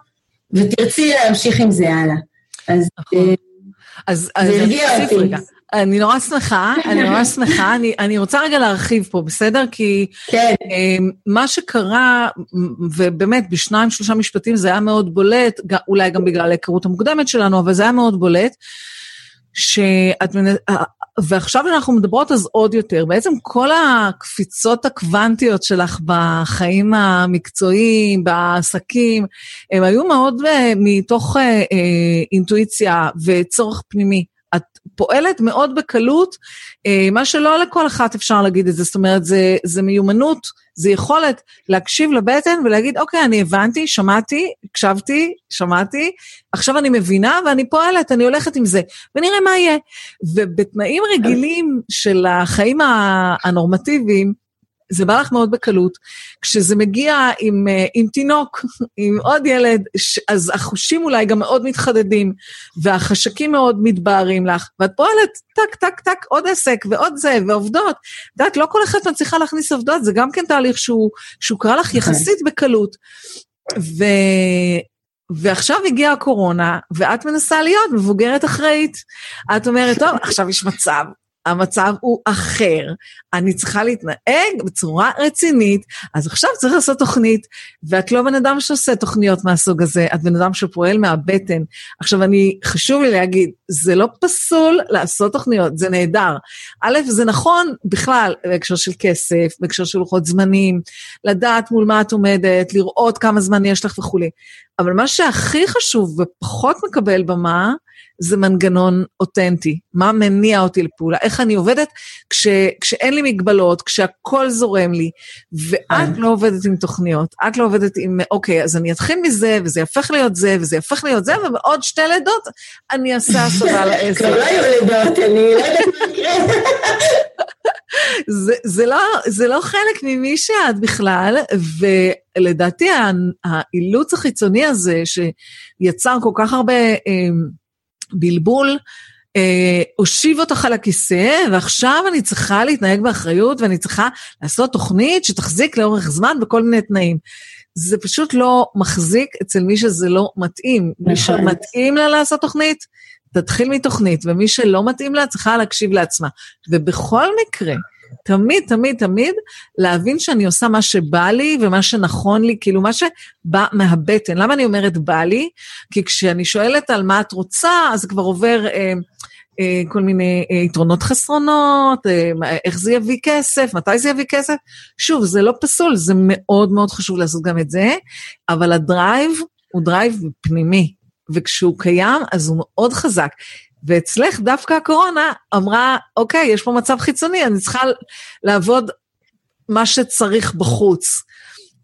ותרצי להמשיך עם זה הלאה. אז נכון. אה, אז, זה הרגיע אותי. רגע. אני נורא שמחה, אני נורא שמחה. אני, אני רוצה רגע להרחיב פה, בסדר? כי כן. אה, מה שקרה, ובאמת, בשניים, שלושה משפטים זה היה מאוד בולט, אולי גם בגלל ההיכרות המוקדמת שלנו, אבל זה היה מאוד בולט, שאת ועכשיו אנחנו מדברות אז עוד יותר. בעצם כל הקפיצות הקוונטיות שלך בחיים המקצועיים, בעסקים, הם היו מאוד uh, מתוך uh, uh, אינטואיציה וצורך פנימי. את פועלת מאוד בקלות, מה שלא לכל אחת אפשר להגיד את זה, זאת אומרת, זה, זה מיומנות, זה יכולת להקשיב לבטן ולהגיד, אוקיי, אני הבנתי, שמעתי, הקשבתי, שמעתי, עכשיו אני מבינה ואני פועלת, אני הולכת עם זה, ונראה מה יהיה. ובתנאים רגילים של החיים הנורמטיביים, זה בא לך מאוד בקלות. כשזה מגיע עם, אה, עם תינוק, עם עוד ילד, אז החושים אולי גם מאוד מתחדדים, והחשקים מאוד מתבהרים לך, ואת פועלת טק, טק, טק, עוד עסק ועוד זה, ועובדות. את יודעת, לא כל אחד מצליחה להכניס עובדות, זה גם כן תהליך שהוא, שהוא קרה לך נכון. יחסית בקלות. ו... ועכשיו הגיעה הקורונה, ואת מנסה להיות מבוגרת אחראית. את אומרת, טוב, עכשיו יש מצב, המצב הוא אחר, אני צריכה להתנהג בצורה רצינית, אז עכשיו צריך לעשות תוכנית, ואת לא בן אדם שעושה תוכניות מהסוג הזה, את בן אדם שפועל מהבטן. עכשיו, אני, חשוב לי להגיד, זה לא פסול לעשות תוכניות, זה נהדר. א', זה נכון בכלל בהקשר של כסף, בהקשר של לוחות זמנים, לדעת מול מה את עומדת, לראות כמה זמן יש לך וכולי. אבל מה שהכי חשוב ופחות מקבל במה, זה מנגנון אותנטי. מה מניע אותי לפעולה? איך אני עובדת כש, כשאין לי מגבלות, כשהכול זורם לי, ואת כן. לא עובדת עם תוכניות. את לא עובדת עם, אוקיי, אז אני אתחיל מזה, וזה יהפך להיות זה, וזה יהפך להיות זה, ובעוד שתי לידות אני אעשה הסבה לעשר. כבר לא היו לידות, אני לא יודעת מה יקרה. זה, זה, לא, זה לא חלק ממי שאת בכלל, ולדעתי האילוץ החיצוני הזה, שיצר כל כך הרבה אה, בלבול, אה, הושיב אותך על הכיסא, ועכשיו אני צריכה להתנהג באחריות, ואני צריכה לעשות תוכנית שתחזיק לאורך זמן בכל מיני תנאים. זה פשוט לא מחזיק אצל מי שזה לא מתאים. מי נכון. שמתאים לה לעשות תוכנית, תתחיל מתוכנית, ומי שלא מתאים לה צריכה להקשיב לעצמה. ובכל מקרה, תמיד, תמיד, תמיד להבין שאני עושה מה שבא לי ומה שנכון לי, כאילו מה שבא מהבטן. למה אני אומרת בא לי? כי כשאני שואלת על מה את רוצה, אז כבר עובר... אה, אה, כל מיני אה, יתרונות חסרונות, אה, איך זה יביא כסף, מתי זה יביא כסף. שוב, זה לא פסול, זה מאוד מאוד חשוב לעשות גם את זה, אבל ה drive הוא drive פנימי, וכשהוא קיים, אז הוא מאוד חזק. ואצלך דווקא הקורונה אמרה, אוקיי, יש פה מצב חיצוני, אני צריכה לעבוד מה שצריך בחוץ.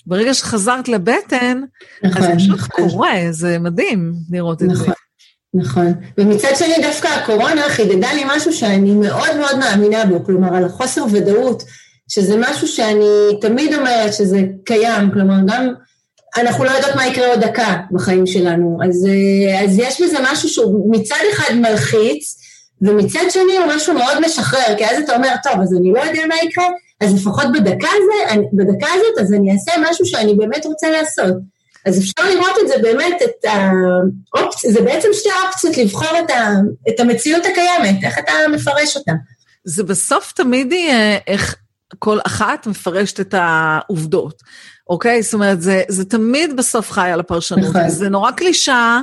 ברגע שחזרת לבטן, נכון, אז פשוט נכון. קורה, זה מדהים לראות נכון, את זה. נכון. ומצד שני, דווקא הקורונה חידדה לי משהו שאני מאוד מאוד מאמינה בו, כלומר, על החוסר ודאות, שזה משהו שאני תמיד אומרת שזה קיים, כלומר, גם אנחנו לא יודעות מה יקרה עוד דקה בחיים שלנו. אז, אה, אז יש בזה משהו שהוא מצד אחד מלחיץ, ומצד שני הוא משהו מאוד משחרר, כי אז אתה אומר, טוב, אז אני לא יודע מה יקרה, אז לפחות בדקה, הזה, אני, בדקה הזאת, אז אני אעשה משהו שאני באמת רוצה לעשות. אז אפשר לראות את זה באמת, את האופציה, זה בעצם שתי אופציות לבחור את, ה, את המציאות הקיימת, איך אתה מפרש אותה. זה בסוף תמיד יהיה איך כל אחת מפרשת את העובדות. אוקיי? זאת אומרת, זה, זה תמיד בסוף חי על הפרשנות. נכון. זה נורא קלישאה,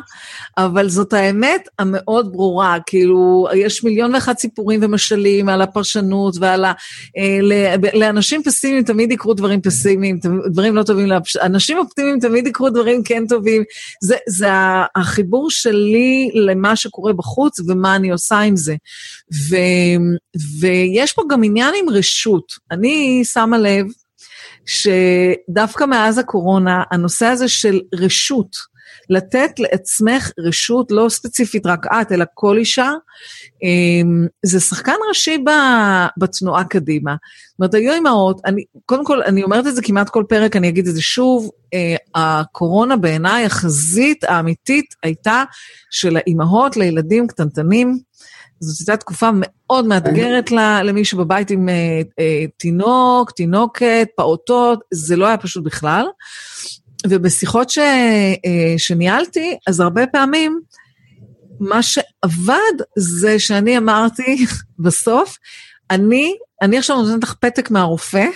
אבל זאת האמת המאוד ברורה. כאילו, יש מיליון ואחת סיפורים ומשלים על הפרשנות ועל ה... אה, לאנשים פסימיים תמיד יקרו דברים פסימיים, דברים לא טובים. אנשים אופטימיים תמיד יקרו דברים כן טובים. זה, זה החיבור שלי למה שקורה בחוץ ומה אני עושה עם זה. ו, ויש פה גם עניין עם רשות. אני שמה לב, שדווקא מאז הקורונה, הנושא הזה של רשות, לתת לעצמך רשות, לא ספציפית רק את, אלא כל אישה, אמ, זה שחקן ראשי בתנועה קדימה. זאת אומרת, היו אימהות, אני, קודם כל, אני אומרת את זה כמעט כל פרק, אני אגיד את זה שוב, אה, הקורונה בעיניי, החזית האמיתית הייתה של האימהות לילדים קטנטנים, זאת הייתה תקופה מאוד מאתגרת למי שבבית עם אה, אה, תינוק, תינוקת, פעוטות, זה לא היה פשוט בכלל. ובשיחות ש, אה, שניהלתי, אז הרבה פעמים, מה שעבד זה שאני אמרתי בסוף, אני, אני עכשיו נותנת לך פתק מהרופא,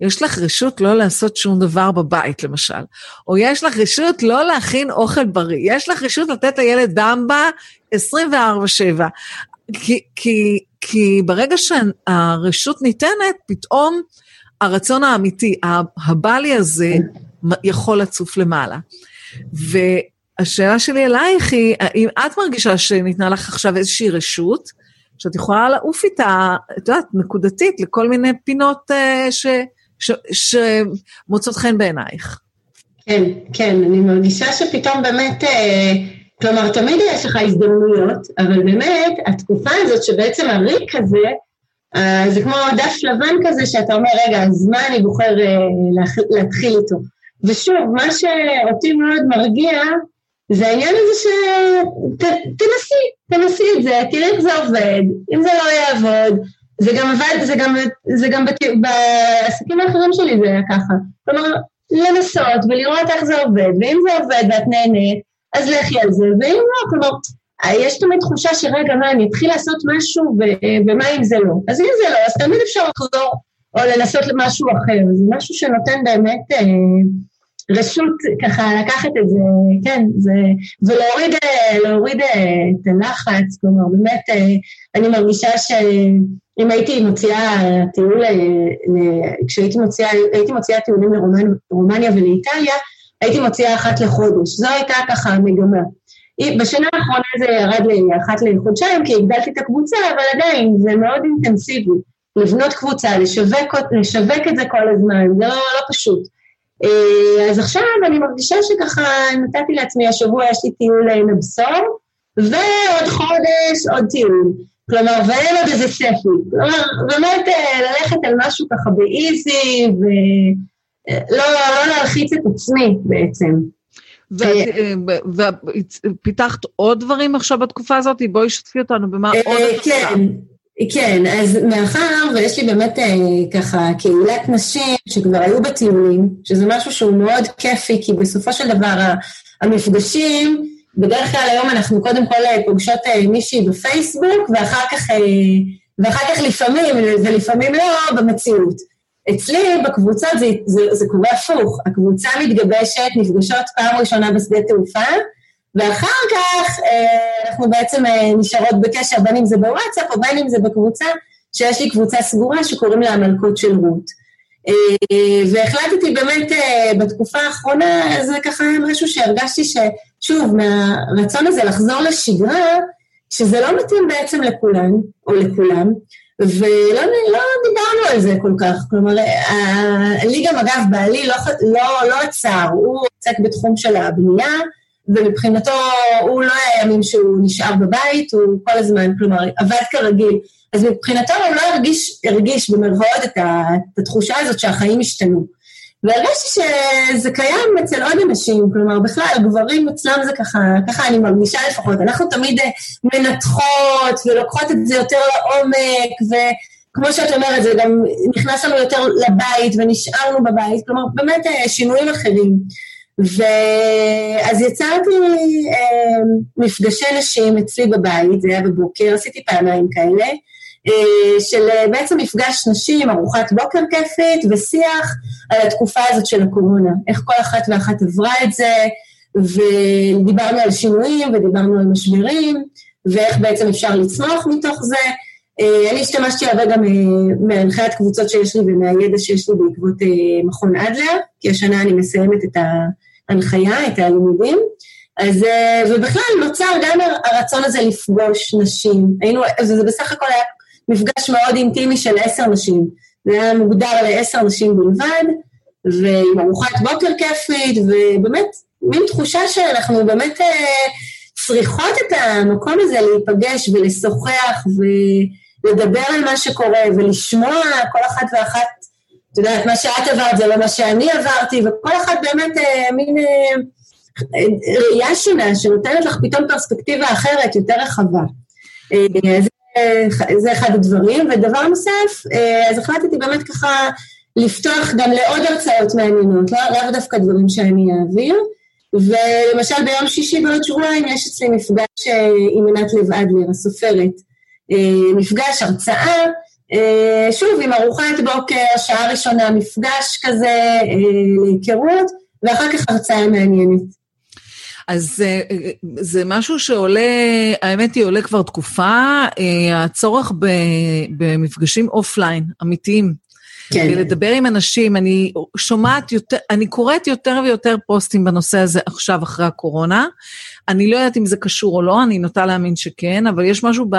יש לך רשות לא לעשות שום דבר בבית, למשל. או יש לך רשות לא להכין אוכל בריא. יש לך רשות לתת לילד במבה 24-7. כי, כי, כי ברגע שהרשות ניתנת, פתאום הרצון האמיתי, הבלי הזה, יכול לצוף למעלה. והשאלה שלי אלייך היא, האם את מרגישה שניתנה לך עכשיו איזושהי רשות, שאת יכולה לעוף איתה, את יודעת, נקודתית, לכל מיני פינות ש, שמוצאות חן בעינייך? כן, כן, אני מרגישה שפתאום באמת... Uh... כלומר, תמיד יש לך הזדמנויות, אבל באמת, התקופה הזאת שבעצם הריק הזה, אה, זה כמו דף לבן כזה, שאתה אומר, רגע, אז מה אני בוחר אה, להתחיל איתו? ושוב, מה שאותי מאוד מרגיע, זה העניין הזה שתנסי, תנסי את זה, תראי איך זה עובד, אם זה לא יעבוד, זה גם עבד, זה גם, זה גם בת, בעסקים האחרים שלי זה היה ככה. כלומר, לנסות ולראות איך זה עובד, ואם זה עובד ואת נהנית, אז לכי על זה, ואם לא, כלומר, יש תמיד תחושה שרגע, מה, אני אתחיל לעשות משהו, ו- ומה אם זה לא? אז אם זה לא, אז תמיד אפשר לחזור או לנסות למשהו אחר, זה משהו שנותן באמת אה, רשות ככה לקחת את זה, כן, זה, ולהוריד אה, להוריד, אה, את הלחץ, כלומר, באמת, אה, אני מרגישה שאם הייתי מוציאה טיול, כשהייתי מוציאה, הייתי מוציאה טיולים לרומניה ולאיטליה, הייתי מוציאה אחת לחודש. זו הייתה ככה המגמה. בשנה האחרונה זה ירד לאחת לחודשיים, כי הגדלתי את הקבוצה, אבל עדיין זה מאוד אינטנסיבי. לבנות קבוצה, לשווק, לשווק את זה כל הזמן, זה לא, לא פשוט. אה, אז עכשיו אני מרגישה שככה נתתי לעצמי, השבוע יש לי טיול נבסור, ועוד חודש עוד טיול. כלומר, ואין עוד איזה ספי. כלומר, באמת אה, ללכת על משהו ככה באיזי, ו... לא, להלחיץ את עצמי בעצם. ופיתחת אה, עוד דברים עכשיו בתקופה הזאת? בואי שתפי אותנו במה אה, עוד את עושה. כן, כן, אז מאחר ויש לי באמת אה, ככה קהילת נשים שכבר היו בטיולים, שזה משהו שהוא מאוד כיפי, כי בסופו של דבר המפגשים, בדרך כלל היום אנחנו קודם כל פוגשות מישהי בפייסבוק, ואחר כך, ואחר כך לפעמים, ולפעמים לא, במציאות. אצלי בקבוצות זה, זה, זה קורה הפוך, הקבוצה מתגבשת, נפגשות פעם ראשונה בשדה תעופה, ואחר כך אה, אנחנו בעצם אה, נשארות בקשר, בין אם זה בוואטסאפ או בין אם זה בקבוצה, שיש לי קבוצה סגורה שקוראים לה המלכות של רות. אה, והחלטתי באמת בתקופה האחרונה, זה ככה משהו שהרגשתי ששוב, מהרצון הזה לחזור לשגרה, שזה לא מתאים בעצם לכולן או לכולם, ולא לא דיברנו על זה כל כך. כלומר, לי גם, אגב, בעלי לא, לא, לא עצר, הוא עוסק בתחום של הבנייה, ומבחינתו הוא לא היה ימים שהוא נשאר בבית, הוא כל הזמן, כלומר, עבד כרגיל. אז מבחינתו הוא לא הרגיש, הרגיש במרכאות את, את התחושה הזאת שהחיים השתנו. והרגשתי שזה קיים אצל עוד אנשים, כלומר, בכלל, גברים אצלם זה ככה, ככה אני מרגישה לפחות. אנחנו תמיד אה, מנתחות ולוקחות את זה יותר לעומק, וכמו שאת אומרת, זה גם נכנס לנו יותר לבית ונשארנו בבית, כלומר, באמת אה, שינויים אחרים. ואז יצרתי אה, מפגשי נשים אצלי בבית, זה היה בבוקר, עשיתי פעמיים כאלה. אה, של אה, בעצם מפגש נשים, ארוחת בוקר כיפית ושיח על התקופה הזאת של הקורונה, איך כל אחת ואחת עברה את זה, ודיברנו על שינויים ודיברנו על משברים, ואיך בעצם אפשר לצמוח מתוך זה. אה, אני השתמשתי הרבה גם מהנחיית קבוצות שיש לי ומהידע שיש לי בעקבות מכון אדלר, כי השנה אני מסיימת את ההנחיה, את הלימודים. אז, ובכלל נוצר גם הרצון הזה לפגוש נשים. היינו, זה בסך הכל היה מפגש מאוד אינטימי של עשר נשים. זה היה מוגדר לעשר נשים בלבד, ועם ארוחת בוקר כיפית, ובאמת, מין תחושה שאנחנו באמת אה, צריכות את המקום הזה להיפגש ולשוחח ולדבר על מה שקורה ולשמוע כל אחת ואחת, את יודעת, מה שאת עברת זה לא מה שאני עברתי, וכל אחת באמת אה, מין אה, ראייה שונה שנותנת לך פתאום פרספקטיבה אחרת, יותר רחבה. אז זה אחד הדברים. ודבר נוסף, אה, אז החלטתי באמת ככה לפתוח גם לעוד הרצאות מעניינות, לא, לאו דווקא דברים שאני אעביר. ולמשל ביום שישי בעוד שבועיים יש אצלי מפגש אה, עם עינת לב אדלר, הסופרת. אה, מפגש, הרצאה, שוב, עם ארוחת בוקר, שעה ראשונה מפגש כזה, להיכרות, ואחר כך הרצאה מעניינת. אז אה, זה משהו שעולה, האמת היא עולה כבר תקופה, אה, הצורך במפגשים offline, אמיתיים. כן. לדבר עם אנשים, אני שומעת יותר, אני קוראת יותר ויותר פוסטים בנושא הזה עכשיו, אחרי הקורונה. אני לא יודעת אם זה קשור או לא, אני נוטה להאמין שכן, אבל יש משהו ב...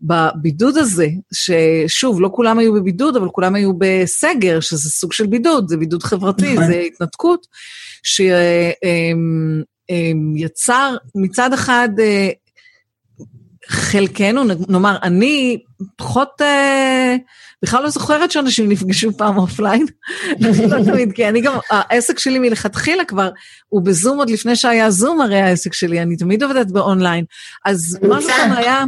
בבידוד הזה, ששוב, לא כולם היו בבידוד, אבל כולם היו בסגר, שזה סוג של בידוד, זה בידוד חברתי, נכון. זה התנתקות, ש... אמ, אמ, יצר מצד אחד אה, חלקנו, נאמר, אני פחות, אה, בכלל לא זוכרת שאנשים נפגשו פעם offline, לא תמיד, כי אני גם, העסק שלי מלכתחילה כבר, הוא בזום עוד לפני שהיה זום הרי העסק שלי, אני תמיד עובדת באונליין. אז משהו כאן היה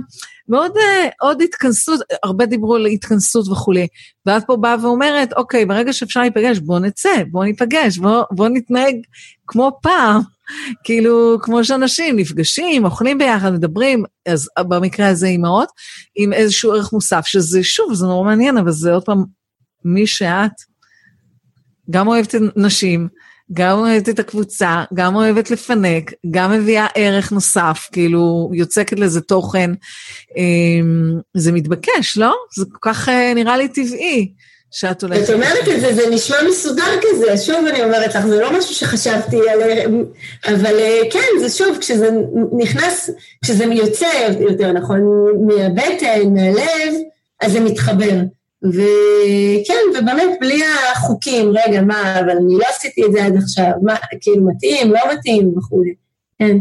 מאוד, אה, עוד התכנסות, הרבה דיברו על התכנסות וכולי, ואת פה באה ואומרת, אוקיי, ברגע שאפשר להיפגש, בואו נצא, בואו ניפגש, בואו בוא נתנהג כמו פעם. כאילו, כמו שאנשים נפגשים, אוכלים ביחד, מדברים, אז במקרה הזה אימהות, עם איזשהו ערך מוסף, שזה, שוב, זה נורא מעניין, אבל זה עוד פעם, מי שאת, גם אוהבת נשים, גם אוהבת את הקבוצה, גם אוהבת לפנק, גם מביאה ערך נוסף, כאילו יוצקת לזה תוכן. אמ, זה מתבקש, לא? זה כל כך אה, נראה לי טבעי. שאת הולכת... את אומרת את זה, זה נשמע מסודר כזה, שוב אני אומרת לך, זה לא משהו שחשבתי עליו, אבל אה, כן, זה שוב, כשזה נכנס, כשזה יוצא יותר נכון, מהבטן, מהלב, אז זה מתחבר. וכן, ובאמת, בלי החוקים, רגע, מה, אבל אני לא עשיתי את זה עד עכשיו, מה, כאילו, מתאים, לא מתאים וכולי, כן.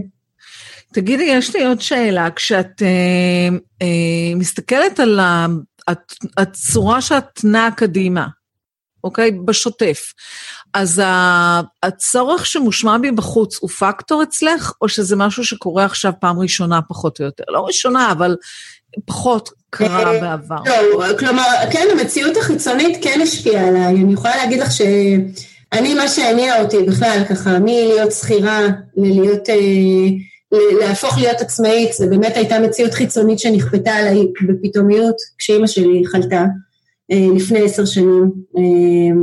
תגידי, יש לי עוד שאלה, כשאת אה, אה, מסתכלת על הצורה שאת נעה קדימה, אוקיי? בשוטף. אז הצורך שמושמע בי בחוץ הוא פקטור אצלך, או שזה משהו שקורה עכשיו פעם ראשונה פחות או יותר? לא ראשונה, אבל פחות קרה אה, בעבר. לא, כלומר, כן, המציאות החיצונית כן השפיעה עליי. אני יכולה להגיד לך שאני, מה שהניע אותי בכלל, ככה, מלהיות שכירה ללהיות... אה, להפוך להיות עצמאית, זה באמת הייתה מציאות חיצונית שנכפתה עליי בפתאומיות כשאימא שלי חלתה אה, לפני עשר שנים אה,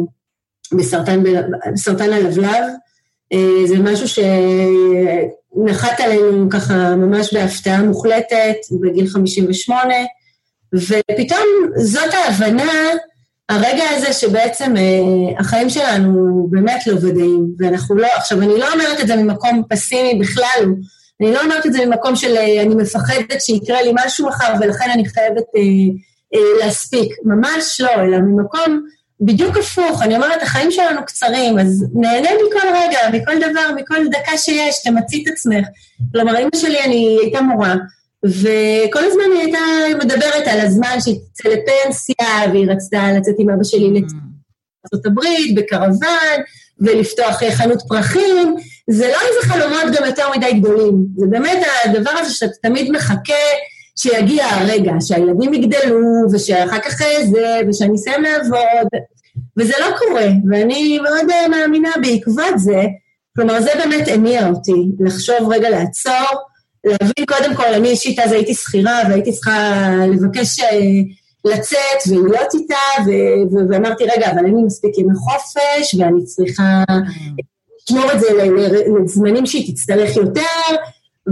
בסרטן, בסרטן הלבלב. אה, זה משהו שנחת עלינו ככה ממש בהפתעה מוחלטת בגיל 58, ופתאום זאת ההבנה, הרגע הזה שבעצם החיים שלנו באמת לא ודאים, ואנחנו לא, עכשיו אני לא אומרת את זה ממקום פסימי בכלל, אני לא אומרת את זה ממקום של אה, אני מפחדת שיקרה לי משהו מחר ולכן אני חייבת אה, להספיק, ממש לא, אלא ממקום בדיוק הפוך, אני אומרת, החיים שלנו קצרים, אז נהנה מכל רגע, מכל דבר, מכל דקה שיש, תמצי את עצמך. כלומר, אמא שלי, אני הייתה מורה, וכל הזמן היא הייתה מדברת על הזמן שהיא תצא לפנסיה, והיא רצתה לצאת עם אבא שלי לארצות הברית, בקרוון, ולפתוח חנות פרחים. זה לא איזה חלומות גם יותר מדי גדולים, זה באמת הדבר הזה שאתה תמיד מחכה שיגיע הרגע, שהילדים יגדלו, ושאחר כך זה, ושאני אסיים לעבוד, וזה לא קורה, ואני מאוד אה, מאמינה בעקבות זה, כלומר זה באמת הניע אותי, לחשוב רגע לעצור, להבין קודם כל, אני אישית אז הייתי שכירה והייתי צריכה לבקש אה, לצאת ולהיות איתה, ו- ואמרתי, רגע, אבל לי מספיק ימי חופש, ואני צריכה לשמור את זה לזמנים שהיא תצטרך יותר,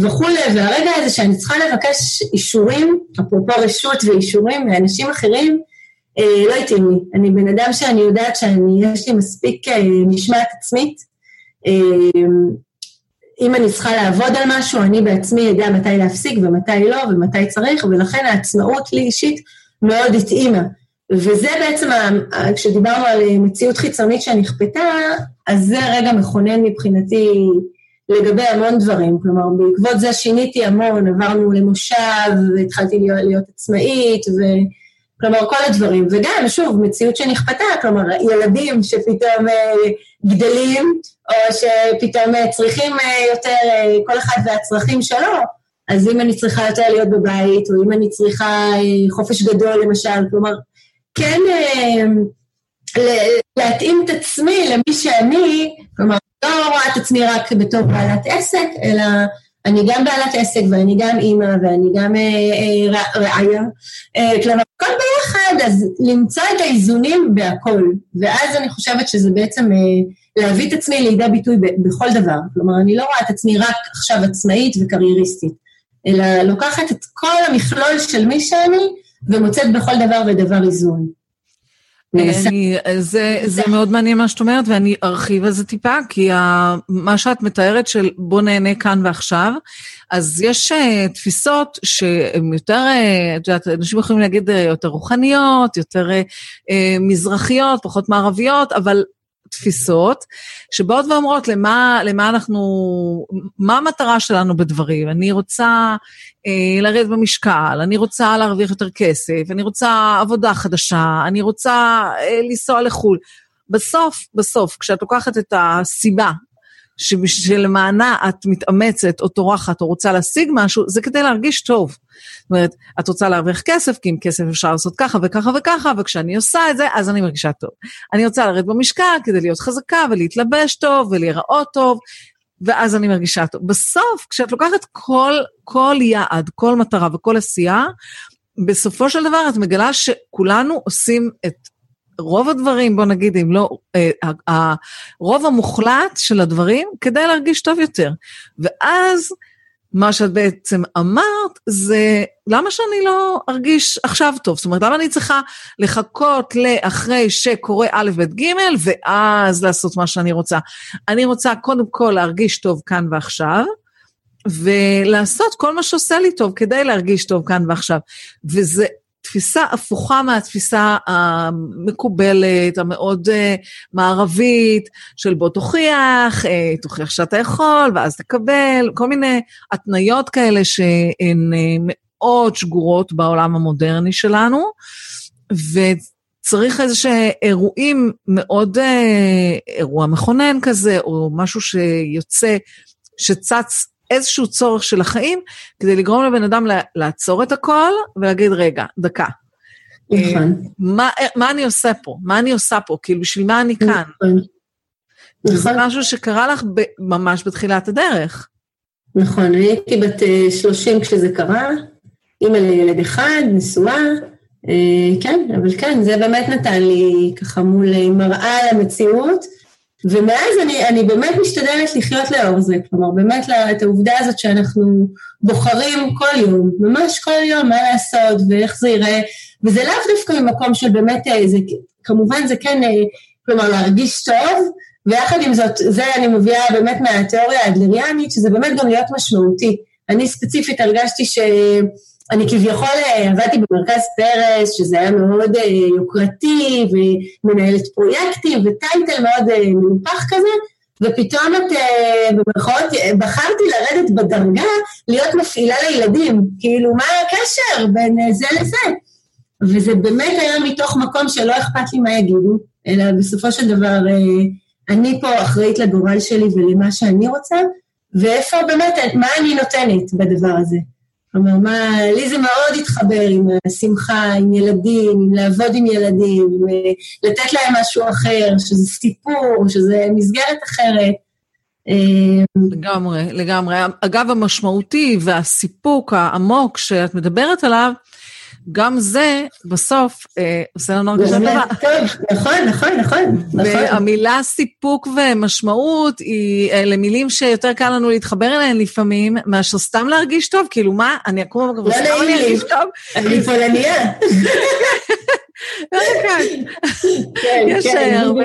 וכולי, והרגע הזה שאני צריכה לבקש אישורים, אפרופו רשות ואישורים מאנשים אחרים, אה, לא התאים לי. אני בן אדם שאני יודעת שיש לי מספיק אה, משמעת עצמית. אה, אם אני צריכה לעבוד על משהו, אני בעצמי אדע מתי להפסיק ומתי לא ומתי צריך, ולכן העצמאות לי אישית מאוד התאימה. וזה בעצם, כשדיברנו על מציאות חיצונית שנכפתה, אז זה רגע מכונן מבחינתי לגבי המון דברים. כלומר, בעקבות זה שיניתי המון, עברנו למושב, והתחלתי להיות, להיות עצמאית, ו... כלומר, כל הדברים. וגם, שוב, מציאות שנכפתה, כלומר, ילדים שפתאום אה, גדלים, או שפתאום אה, צריכים אה, יותר, אה, כל אחד והצרכים שלו, אז אם אני צריכה יותר להיות בבית, או אם אני צריכה אה, חופש גדול, למשל, כלומר, כן אה, להתאים את עצמי למי שאני, כלומר, לא רואה את עצמי רק בתור בעלת עסק, אלא אני גם בעלת עסק ואני גם אימא ואני גם אה, אה, רעיה. אה, כלומר, הכל ביחד, אז למצוא את האיזונים בהכל. ואז אני חושבת שזה בעצם להביא את עצמי לידי ביטוי בכל דבר. כלומר, אני לא רואה את עצמי רק עכשיו עצמאית וקרייריסטית, אלא לוקחת את כל המכלול של מי שאני ומוצאת בכל דבר ודבר איזון. אני, זה, זה מאוד מעניין מה שאת אומרת, ואני ארחיב על זה טיפה, כי ה, מה שאת מתארת של בוא נהנה כאן ועכשיו, אז יש uh, תפיסות שהן יותר, uh, את יודעת, אנשים יכולים להגיד uh, יותר רוחניות, יותר uh, מזרחיות, פחות מערביות, אבל תפיסות שבאות ואומרות למה, למה אנחנו, מה המטרה שלנו בדברים. אני רוצה אה, לרדת במשקל, אני רוצה להרוויח יותר כסף, אני רוצה עבודה חדשה, אני רוצה אה, לנסוע לחו"ל. בסוף, בסוף, כשאת לוקחת את הסיבה שלמענה את מתאמצת או טורחת או רוצה להשיג משהו, זה כדי להרגיש טוב. זאת אומרת, את רוצה להרוויח כסף, כי עם כסף אפשר לעשות ככה וככה וככה, וכשאני עושה את זה, אז אני מרגישה טוב. אני רוצה לרדת במשקל כדי להיות חזקה ולהתלבש טוב ולהיראות טוב, ואז אני מרגישה טוב. בסוף, כשאת לוקחת כל, כל יעד, כל מטרה וכל עשייה, בסופו של דבר את מגלה שכולנו עושים את רוב הדברים, בוא נגיד, אם לא, אה, הרוב המוחלט של הדברים, כדי להרגיש טוב יותר. ואז מה שאת בעצם אמרת זה, למה שאני לא ארגיש עכשיו טוב? זאת אומרת, למה אני צריכה לחכות לאחרי שקורה א', ב', ג', ואז לעשות מה שאני רוצה? אני רוצה קודם כל להרגיש טוב כאן ועכשיו, ולעשות כל מה שעושה לי טוב כדי להרגיש טוב כאן ועכשיו. וזה תפיסה הפוכה מהתפיסה המקובלת, המאוד uh, מערבית, של בוא תוכיח, uh, תוכיח שאתה יכול, ואז תקבל, כל מיני התניות כאלה שהן uh, מאוד שגורות בעולם המודרני שלנו, וצריך איזה שאירועים מאוד, uh, אירוע מכונן כזה, או משהו שיוצא, שצץ איזשהו צורך של החיים, כדי לגרום לבן אדם לעצור את הכל ולהגיד, רגע, דקה. נכון. מה, מה אני עושה פה? מה אני עושה פה? כאילו, בשביל מה אני כאן? נכון. וזה נכון. משהו שקרה לך ב, ממש בתחילת הדרך. נכון, הייתי בת 30 אה, כשזה קרה, אימא לילד אחד, נשואה, אה, כן, אבל כן, זה באמת נתן לי ככה מול אה, מראה למציאות. ומאז אני, אני באמת משתדלת לחיות לאור זה, כלומר באמת את העובדה הזאת שאנחנו בוחרים כל יום, ממש כל יום מה לעשות ואיך זה ייראה, וזה לאו דווקא ממקום של באמת, אה, זה, כמובן זה כן, אה, כלומר להרגיש טוב, ויחד עם זאת, זה אני מביאה באמת מהתיאוריה האדלריאנית, שזה באמת גם להיות משמעותי. אני ספציפית הרגשתי ש... אני כביכול אה, עבדתי במרכז פרס, שזה היה מאוד אה, יוקרתי, ומנהלת פרויקטים, וטייטל מאוד אה, מנופח כזה, ופתאום את, במרכאות, בחרתי לרדת בדרגה להיות מפעילה לילדים. כאילו, מה הקשר בין זה לזה? וזה באמת היה מתוך מקום שלא אכפת לי מה יגידו, אלא בסופו של דבר אני פה אחראית לגורל שלי ולמה שאני רוצה, ואיפה באמת, מה אני נותנת בדבר הזה. כלומר, מה, לי זה מאוד התחבר עם השמחה, עם ילדים, עם לעבוד עם ילדים, עם לתת להם משהו אחר, שזה סיפור, שזה מסגרת אחרת. לגמרי, לגמרי. אגב, המשמעותי והסיפוק העמוק שאת מדברת עליו, גם זה בסוף אה, עושה לנו הרגשה טובה. טוב, נכון, נכון, נכון. והמילה סיפוק ומשמעות היא אלה מילים שיותר קל לנו להתחבר אליהן לפעמים, מאשר סתם להרגיש טוב, כאילו מה, אני אקום במקום, לא סתם אני ארגיש טוב. אני פולניה. כן, יש כן, הרבה.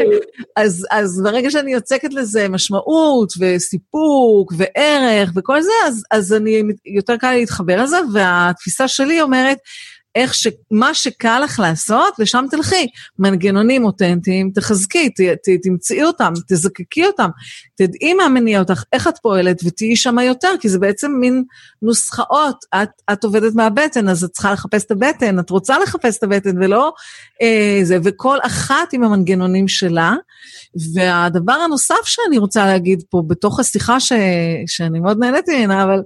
אז, ברגע שאני יוצקת לזה משמעות וסיפוק וערך וכל זה, אז, אז אני, יותר קל להתחבר לזה, והתפיסה שלי אומרת, איך ש... מה שקל לך לעשות, לשם תלכי. מנגנונים אותנטיים, תחזקי, ת, ת, תמצאי אותם, תזקקי אותם, תדעי מה מניע אותך, איך את פועלת, ותהיי שם יותר, כי זה בעצם מין נוסחאות. את, את עובדת מהבטן, אז את צריכה לחפש את הבטן, את רוצה לחפש את הבטן, ולא אה, זה, וכל אחת עם המנגנונים שלה. והדבר הנוסף שאני רוצה להגיד פה, בתוך השיחה ש, שאני מאוד נהניתי ממנה, אבל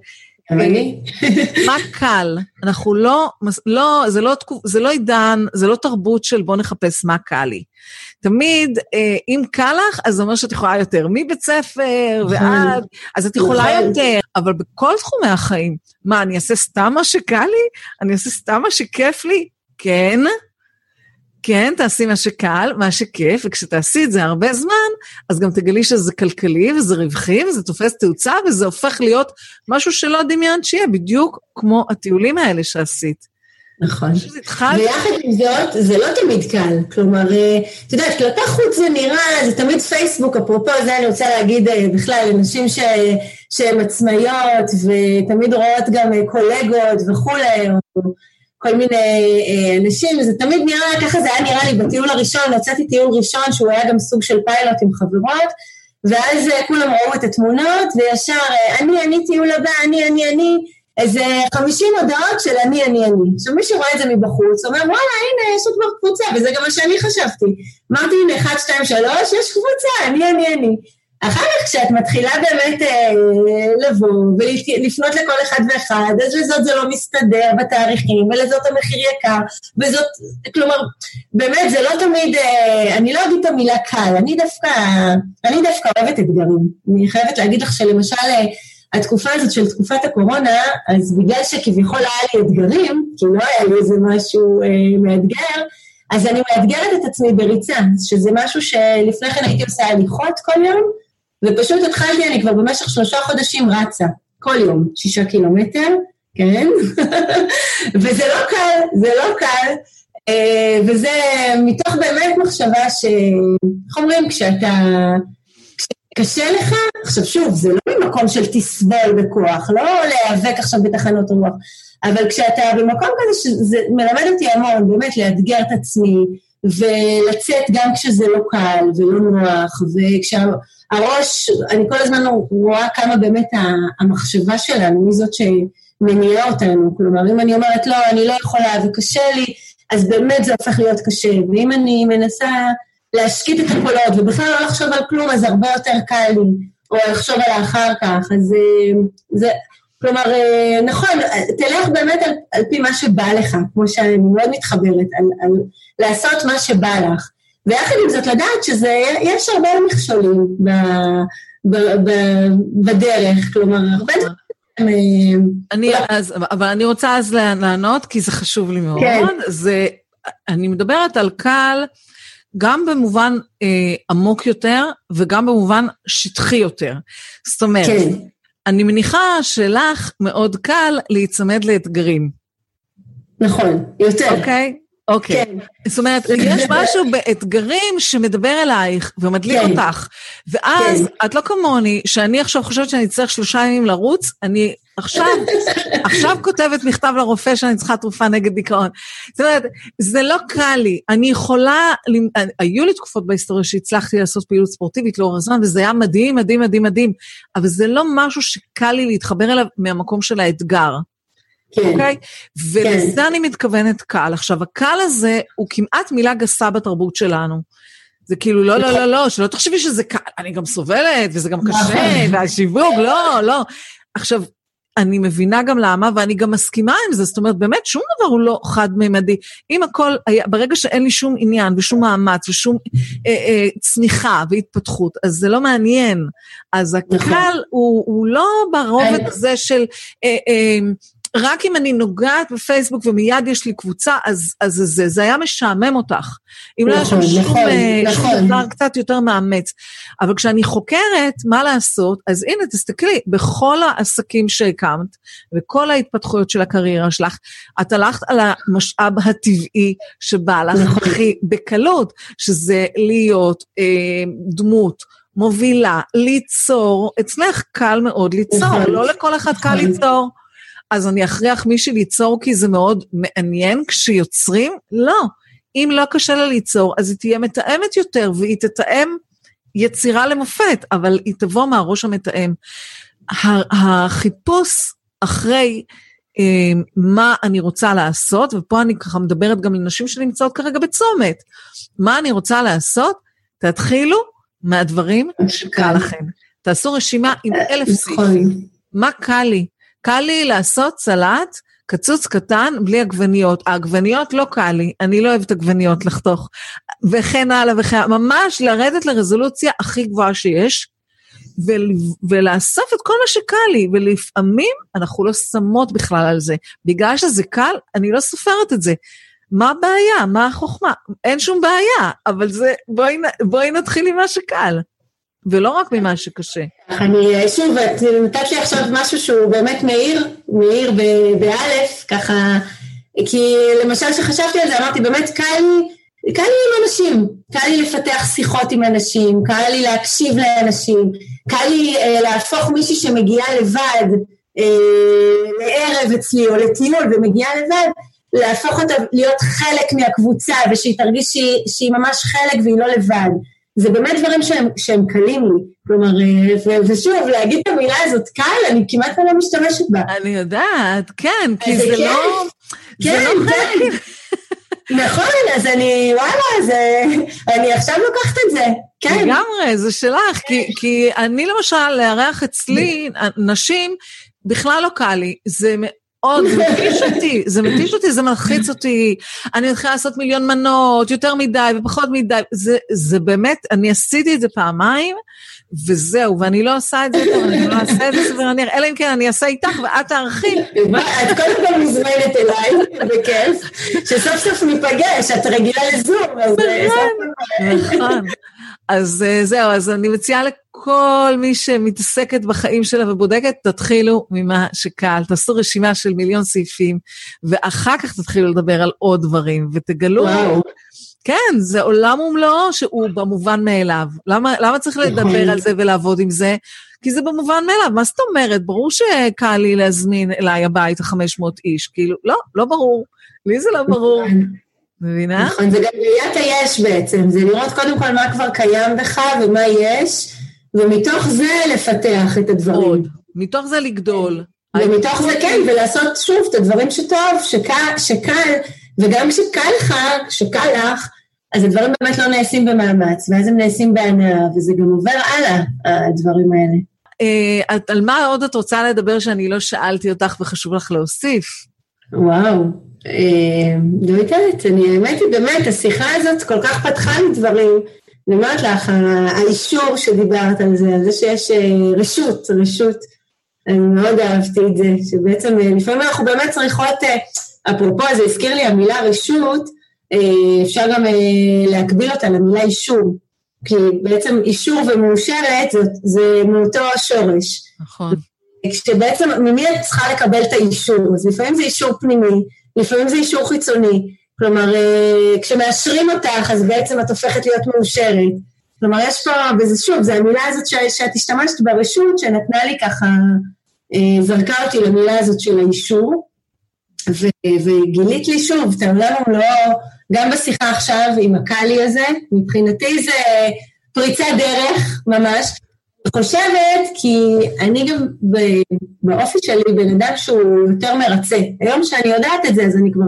מה קל? אנחנו לא, לא, זה לא, זה לא עידן, זה לא תרבות של בוא נחפש מה קל לי. תמיד, אה, אם קל לך, אז זה אומר שאת יכולה יותר. מבית ספר ועד, אז את יכולה יותר, אבל בכל תחומי החיים, מה, אני אעשה סתם מה שקל לי? אני אעשה סתם מה שכיף לי? כן. כן, תעשי מה שקל, מה שכיף, וכשתעשי את זה הרבה זמן, אז גם תגלי שזה כלכלי וזה רווחי וזה תופס תאוצה וזה הופך להיות משהו שלא דמיינת שיהיה, בדיוק כמו הטיולים האלה שעשית. נכון. ויחד עם זאת, זה לא תמיד קל. כלומר, אה, את יודעת, כלפי חוץ זה נראה, זה תמיד פייסבוק, אפרופו זה אני רוצה להגיד אה, בכלל, לנשים שהן עצמאיות ותמיד רואות גם אה, קולגות וכולי, כל מיני אה, אנשים, זה תמיד נראה, ככה זה היה נראה לי בטיול הראשון, יצאתי טיול ראשון שהוא היה גם סוג של פיילוט עם חברות, ואז אה, כולם ראו את התמונות, וישר, אה, אני, אני טיול הבא, אני, אני, אני, איזה 50 הודעות של אני, אני, אני. עכשיו מי שרואה את זה מבחוץ, אומר, וואלה, הנה, יש עוד כבר קבוצה, וזה גם מה שאני חשבתי. אמרתי, הנה, 1, 2, 3, יש קבוצה, אני, אני, אני. אחר כך כשאת מתחילה באמת אה, לבוא ולפנות לכל אחד ואחד, אז לזאת זה לא מסתדר בתאריכים, ולזאת המחיר יקר, וזאת, כלומר, באמת זה לא תמיד, אה, אני לא אגיד את המילה קל, אני דווקא, אני דווקא אוהבת אתגרים. אני חייבת להגיד לך שלמשל, אה, התקופה הזאת של תקופת הקורונה, אז בגלל שכביכול היה לי אתגרים, כי לא היה לי איזה משהו אה, מאתגר, אז אני מאתגרת את עצמי בריצה, שזה משהו שלפני כן הייתי עושה הליכות כל יום, ופשוט התחלתי, אני כבר במשך שלושה חודשים רצה, כל יום, שישה קילומטר, כן? וזה לא קל, זה לא קל, אה, וזה מתוך באמת מחשבה ש... איך אומרים, כשאתה... קשה לך, עכשיו שוב, זה לא ממקום של תסבול בכוח, לא להיאבק עכשיו בתחנות רוח, אבל כשאתה במקום כזה, שזה מלמד אותי המון, באמת לאתגר את עצמי, ולצאת גם כשזה לא קל ולא נוח, וכשה... הראש, אני כל הזמן רואה כמה באמת המחשבה שלנו, מי זאת שמניעה אותנו. כלומר, אם אני אומרת, לא, אני לא יכולה וקשה לי, אז באמת זה הופך להיות קשה. ואם אני מנסה להשקיט את הקולות ובכלל לא לחשוב על כלום, אז הרבה יותר קל לי, או לחשוב על האחר כך. אז אה, זה, כלומר, אה, נכון, תלך באמת על, על פי מה שבא לך, כמו שאני מאוד מתחברת, על, על לעשות מה שבא לך. ויחד עם זאת לדעת שיש הרבה מכשולים ב, ב, ב, בדרך, כלומר, הרבה דברים. אני אז, אבל אני רוצה אז לענות, כי זה חשוב לי מאוד. כן. זה, אני מדברת על קל גם במובן אה, עמוק יותר וגם במובן שטחי יותר. זאת אומרת, כן. אני מניחה שלך מאוד קל להיצמד לאתגרים. נכון, יותר. אוקיי? אוקיי. כן. זאת אומרת, יש משהו באתגרים שמדבר אלייך ומדליק כן. אותך, ואז כן. את לא כמוני, שאני עכשיו חושבת שאני אצטרך שלושה ימים לרוץ, אני עכשיו, עכשיו כותבת מכתב לרופא שאני צריכה תרופה נגד דיכאון. זאת אומרת, זה לא קל לי. אני יכולה, היו לי תקופות בהיסטוריה שהצלחתי לעשות פעילות ספורטיבית לאורך הזמן, וזה היה מדהים, מדהים, מדהים, מדהים, אבל זה לא משהו שקל לי להתחבר אליו מהמקום של האתגר. כן. אוקיי? ולזה כן. אני מתכוונת קל. עכשיו, הקל הזה הוא כמעט מילה גסה בתרבות שלנו. זה כאילו, לא, לא, לא, לא, שלא תחשבי שזה קל, אני גם סובלת, וזה גם קשה, נכון. והשיווק, לא, לא. עכשיו, אני מבינה גם למה, ואני גם מסכימה עם זה, זאת אומרת, באמת, שום דבר הוא לא חד-ממדי. אם הכל היה, ברגע שאין לי שום עניין ושום מאמץ ושום אה, אה, צמיחה והתפתחות, אז זה לא מעניין. אז הקל נכון. הוא, הוא לא ברובד הזה של... אה, אה, רק אם אני נוגעת בפייסבוק ומיד יש לי קבוצה, אז, אז זה, זה היה משעמם אותך. אם לא היה שם נכון, שום, נכון, אה, שום נכון. דבר קצת יותר מאמץ. אבל כשאני חוקרת מה לעשות, אז הנה, תסתכלי, בכל העסקים שהקמת, וכל ההתפתחויות של הקריירה שלך, את הלכת על המשאב הטבעי שבא לך נכון. הכי בקלות, שזה להיות אה, דמות. מובילה, ליצור, אצלך קל מאוד ליצור. לא לכל אחד קל. ליצור. אז אני אכריח מישהי ליצור כי זה מאוד מעניין כשיוצרים? לא. אם לא קשה לה ליצור, אז היא תהיה מתאמת יותר, והיא תתאם יצירה למופת, אבל היא תבוא מהראש המתאם. החיפוש אחרי אה, מה אני רוצה לעשות, ופה אני ככה מדברת גם לנשים שנמצאות כרגע בצומת, מה אני רוצה לעשות, תתחילו מהדברים שקל לכם. תעשו רשימה עם אלף נכון. סעיפים. מה קל לי? קל לי לעשות סלט, קצוץ קטן, בלי עגבניות. העגבניות לא קל לי, אני לא אוהבת עגבניות לחתוך. וכן הלאה וכן הלאה, ממש לרדת לרזולוציה הכי גבוהה שיש, ול- ולאסוף את כל מה שקל לי, ולפעמים אנחנו לא שמות בכלל על זה. בגלל שזה קל, אני לא סופרת את זה. מה הבעיה? מה החוכמה? אין שום בעיה, אבל זה, בואי, בואי נתחיל עם מה שקל. ולא רק ממה שקשה. אני, שוב, את נתת לי עכשיו משהו שהוא באמת מאיר, מאיר באלף, ככה, כי למשל כשחשבתי על זה, אמרתי, באמת קל לי, קל לי עם אנשים, קל לי לפתח שיחות עם אנשים, קל לי להקשיב לאנשים, קל לי אה, להפוך מישהי שמגיעה לבד אה, לערב אצלי או לטיול ומגיעה לבד, להפוך אותה להיות חלק מהקבוצה ושהיא תרגיש שהיא, שהיא ממש חלק והיא לא לבד. זה באמת דברים שהם, שהם קלים לי. כלומר, אה, ושוב, להגיד את המילה הזאת קל, אני כמעט לא משתמשת בה. אני יודעת, כן, כי זה, כן, לא... כן, לא כן. נכון, אז אני, וואלה, זה, אני עכשיו לוקחת את זה, כן. לגמרי, זה שלך, כי, כי אני למשל, לארח אצלי נשים, בכלל לא קל לי. זה מאוד, זה מתיש אותי, זה מתיש אותי, זה מלחיץ אותי. אני מתחילה לעשות מיליון מנות, יותר מדי ופחות מדי. זה, זה באמת, אני עשיתי את זה פעמיים, וזהו, ואני לא עושה את זה טוב, אני לא אעשה את זה סביר להניח, אלא אם כן אני אעשה איתך ואת תערכי. את קודם כל מוזמנת אליי, בכיף, שסוף סוף ניפגש, את רגילה לזום, אז... נכון, נכון. אז אה, זהו, אז אני מציעה לכל מי שמתעסקת בחיים שלה ובודקת, תתחילו ממה שקל, תעשו רשימה של מיליון סעיפים, ואחר כך תתחילו לדבר על עוד דברים, ותגלו... וואו. כן, זה עולם ומלואו שהוא במובן מאליו. למה, למה צריך לדבר נכון. על זה ולעבוד עם זה? כי זה במובן מאליו. מה זאת אומרת? ברור שקל לי להזמין אליי הביתה 500 איש. כאילו, לא, לא ברור. לי זה לא ברור. מבינה? נכון, זה גם ראיית היש בעצם, זה לראות קודם כל מה כבר קיים בך ומה יש, ומתוך זה לפתח את הדברים. עוד, מתוך זה לגדול. ומתוך זה כן, ולעשות שוב את הדברים שטוב, שקל, שקל וגם כשקל לך, כשקל לך, אז הדברים באמת לא נעשים במאמץ, ואז הם נעשים בהנאה, וזה גם עובר הלאה, הדברים האלה. אה, על מה עוד את רוצה לדבר שאני לא שאלתי אותך וחשוב לך להוסיף? וואו, לא יודעת, אני האמת היא באמת, השיחה הזאת כל כך פתחה לי דברים. אני אומרת לך, האישור שדיברת על זה, על זה שיש אה, רשות, רשות, אני מאוד אהבתי את זה, שבעצם לפעמים אנחנו באמת צריכות, אפרופו, זה הזכיר לי המילה רשות, אפשר גם להקביל אותה למילה אישור. כי בעצם אישור ומאושרת זה, זה מאותו השורש. נכון. כשבעצם ממי את צריכה לקבל את האישור? אז לפעמים זה אישור פנימי, לפעמים זה אישור חיצוני. כלומר, אה, כשמאשרים אותך, אז בעצם את הופכת להיות מאושרת. כלומר, יש פה, וזה שוב, זו המילה הזאת שאת השתמשת ברשות, שנתנה לי ככה זרקה אותי למילה הזאת של האישור, וגילית לי שוב, את העולם הוא לא, גם בשיחה עכשיו עם הקאלי הזה, מבחינתי זה פריצת דרך ממש. אני חושבת כי אני גם באופי שלי בן אדם שהוא יותר מרצה. היום שאני יודעת את זה, אז אני כבר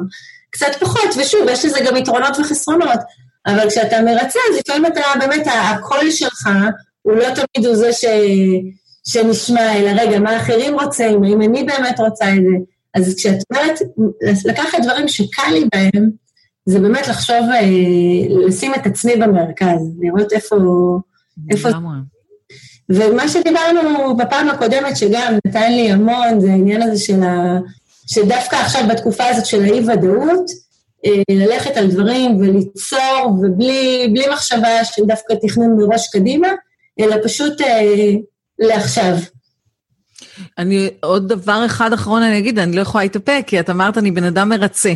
קצת פחות, ושוב, יש לזה גם יתרונות וחסרונות, אבל כשאתה מרצה, אז לפעמים אתה באמת, הקול שלך הוא לא תמיד הוא זה ש, שנשמע, אלא רגע, מה אחרים רוצים, האם אני באמת רוצה את זה. אז כשאת אומרת, לקחת דברים שקל לי בהם, זה באמת לחשוב, אה, לשים את עצמי במרכז, לראות איפה... איפה... ומה שדיברנו בפעם הקודמת, שגם נתן לי המון, זה העניין הזה של ה... שדווקא עכשיו בתקופה הזאת של האי-ודאות, אה, ללכת על דברים וליצור, ובלי מחשבה של דווקא תכנון מראש קדימה, אלא פשוט אה, לעכשיו. אני, עוד דבר אחד אחרון אני אגיד, אני לא יכולה להתאפק, כי את אמרת, אני בן אדם מרצה.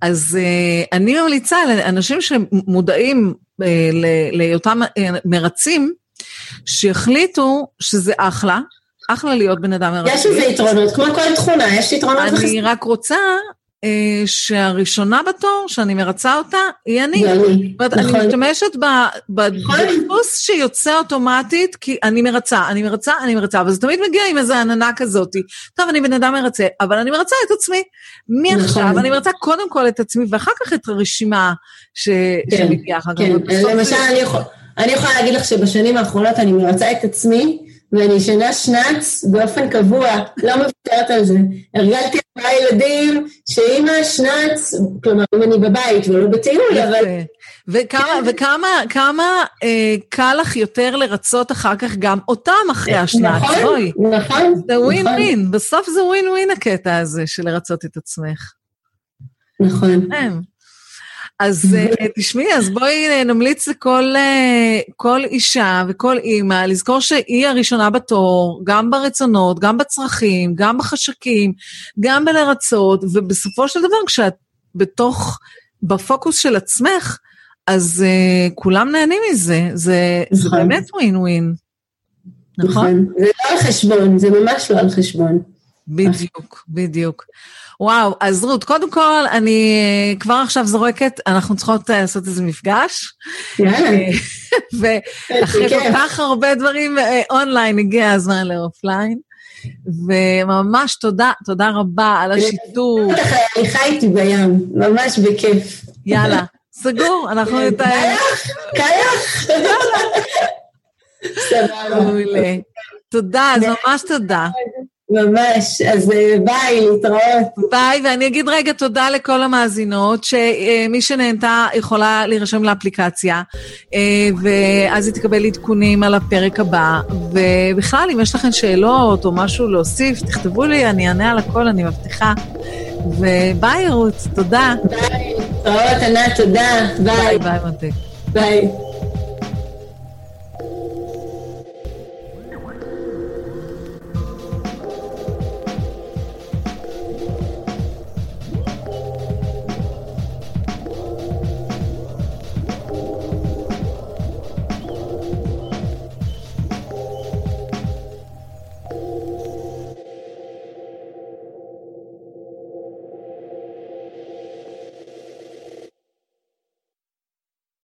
אז uh, אני ממליצה לאנשים שמודעים uh, להיותם uh, מרצים, שיחליטו שזה אחלה, אחלה להיות בן אדם מרצה. יש לזה יתרונות, כמו כל תכונה, יש יתרונות וחסרונות. אני רק רוצה אה, שהראשונה בתור, שאני מרצה אותה, היא אני. ואני, נכון. אני משתמשת בדפוס שיוצא אוטומטית, כי אני מרצה, אני מרצה, אני מרצה, אבל זה תמיד מגיע עם איזו עננה כזאת. טוב, אני בן אדם מרצה, אבל אני מרצה את עצמי. מעכשיו נכון. אני מרצה קודם כל את עצמי, ואחר כך את הרשימה כן, שמגיעה אחר כך. כן, למשל, אני יכולה להגיד לך שבשנים האחרונות אני מרצה את עצמי, ואני ישנה שנץ באופן קבוע, לא מוותרת על זה. הרגלתי ארבעה ילדים שאימא שנץ, כלומר, אם אני בבית ולא בטיול, אבל... וכמה, כן. וכמה כמה, אה, קל לך יותר לרצות אחר כך גם אותם אחרי השנץ, נכון, בואי. נכון, זה ווין נכון. ווין, בסוף זה ווין ווין הקטע הזה של לרצות את עצמך. נכון. אז אה, תשמעי, אז בואי אה, נמליץ לכל אה, כל אישה וכל אימא לזכור שהיא הראשונה בתור, גם ברצונות, גם בצרכים, גם בחשקים, גם בלרצות, ובסופו של דבר כשאת בתוך, בפוקוס של עצמך, אז אה, כולם נהנים מזה, זה, נכון. זה באמת ווין ווין. נכון? נכון? זה לא על חשבון, זה ממש לא על חשבון. בדיוק, בדיוק. וואו, אז רות, קודם כל, אני כבר עכשיו זורקת, אנחנו צריכות אה, לעשות איזה מפגש. יאללה. אה, ואחרי כל כך הרבה דברים אה, אונליין, הגיע הזמן ל offline. וממש תודה, תודה רבה על השיתוף. אני חי איתי בים, ממש בכיף. יאללה, סגור, אנחנו נתאר. קייח, סבבה. תודה, אז ממש תודה. ממש, אז אה, ביי, להתראות. ביי, ואני אגיד רגע תודה לכל המאזינות, שמי שנהנתה יכולה להירשם לאפליקציה, אה, ואז היא תקבל עדכונים על הפרק הבא, ובכלל, אם יש לכם שאלות או משהו להוסיף, תכתבו לי, אני אענה על הכל, אני מבטיחה. וביי, רות, תודה. ביי, להתראות, ענת, תודה. ביי. ביי, ביי, מותק. ביי.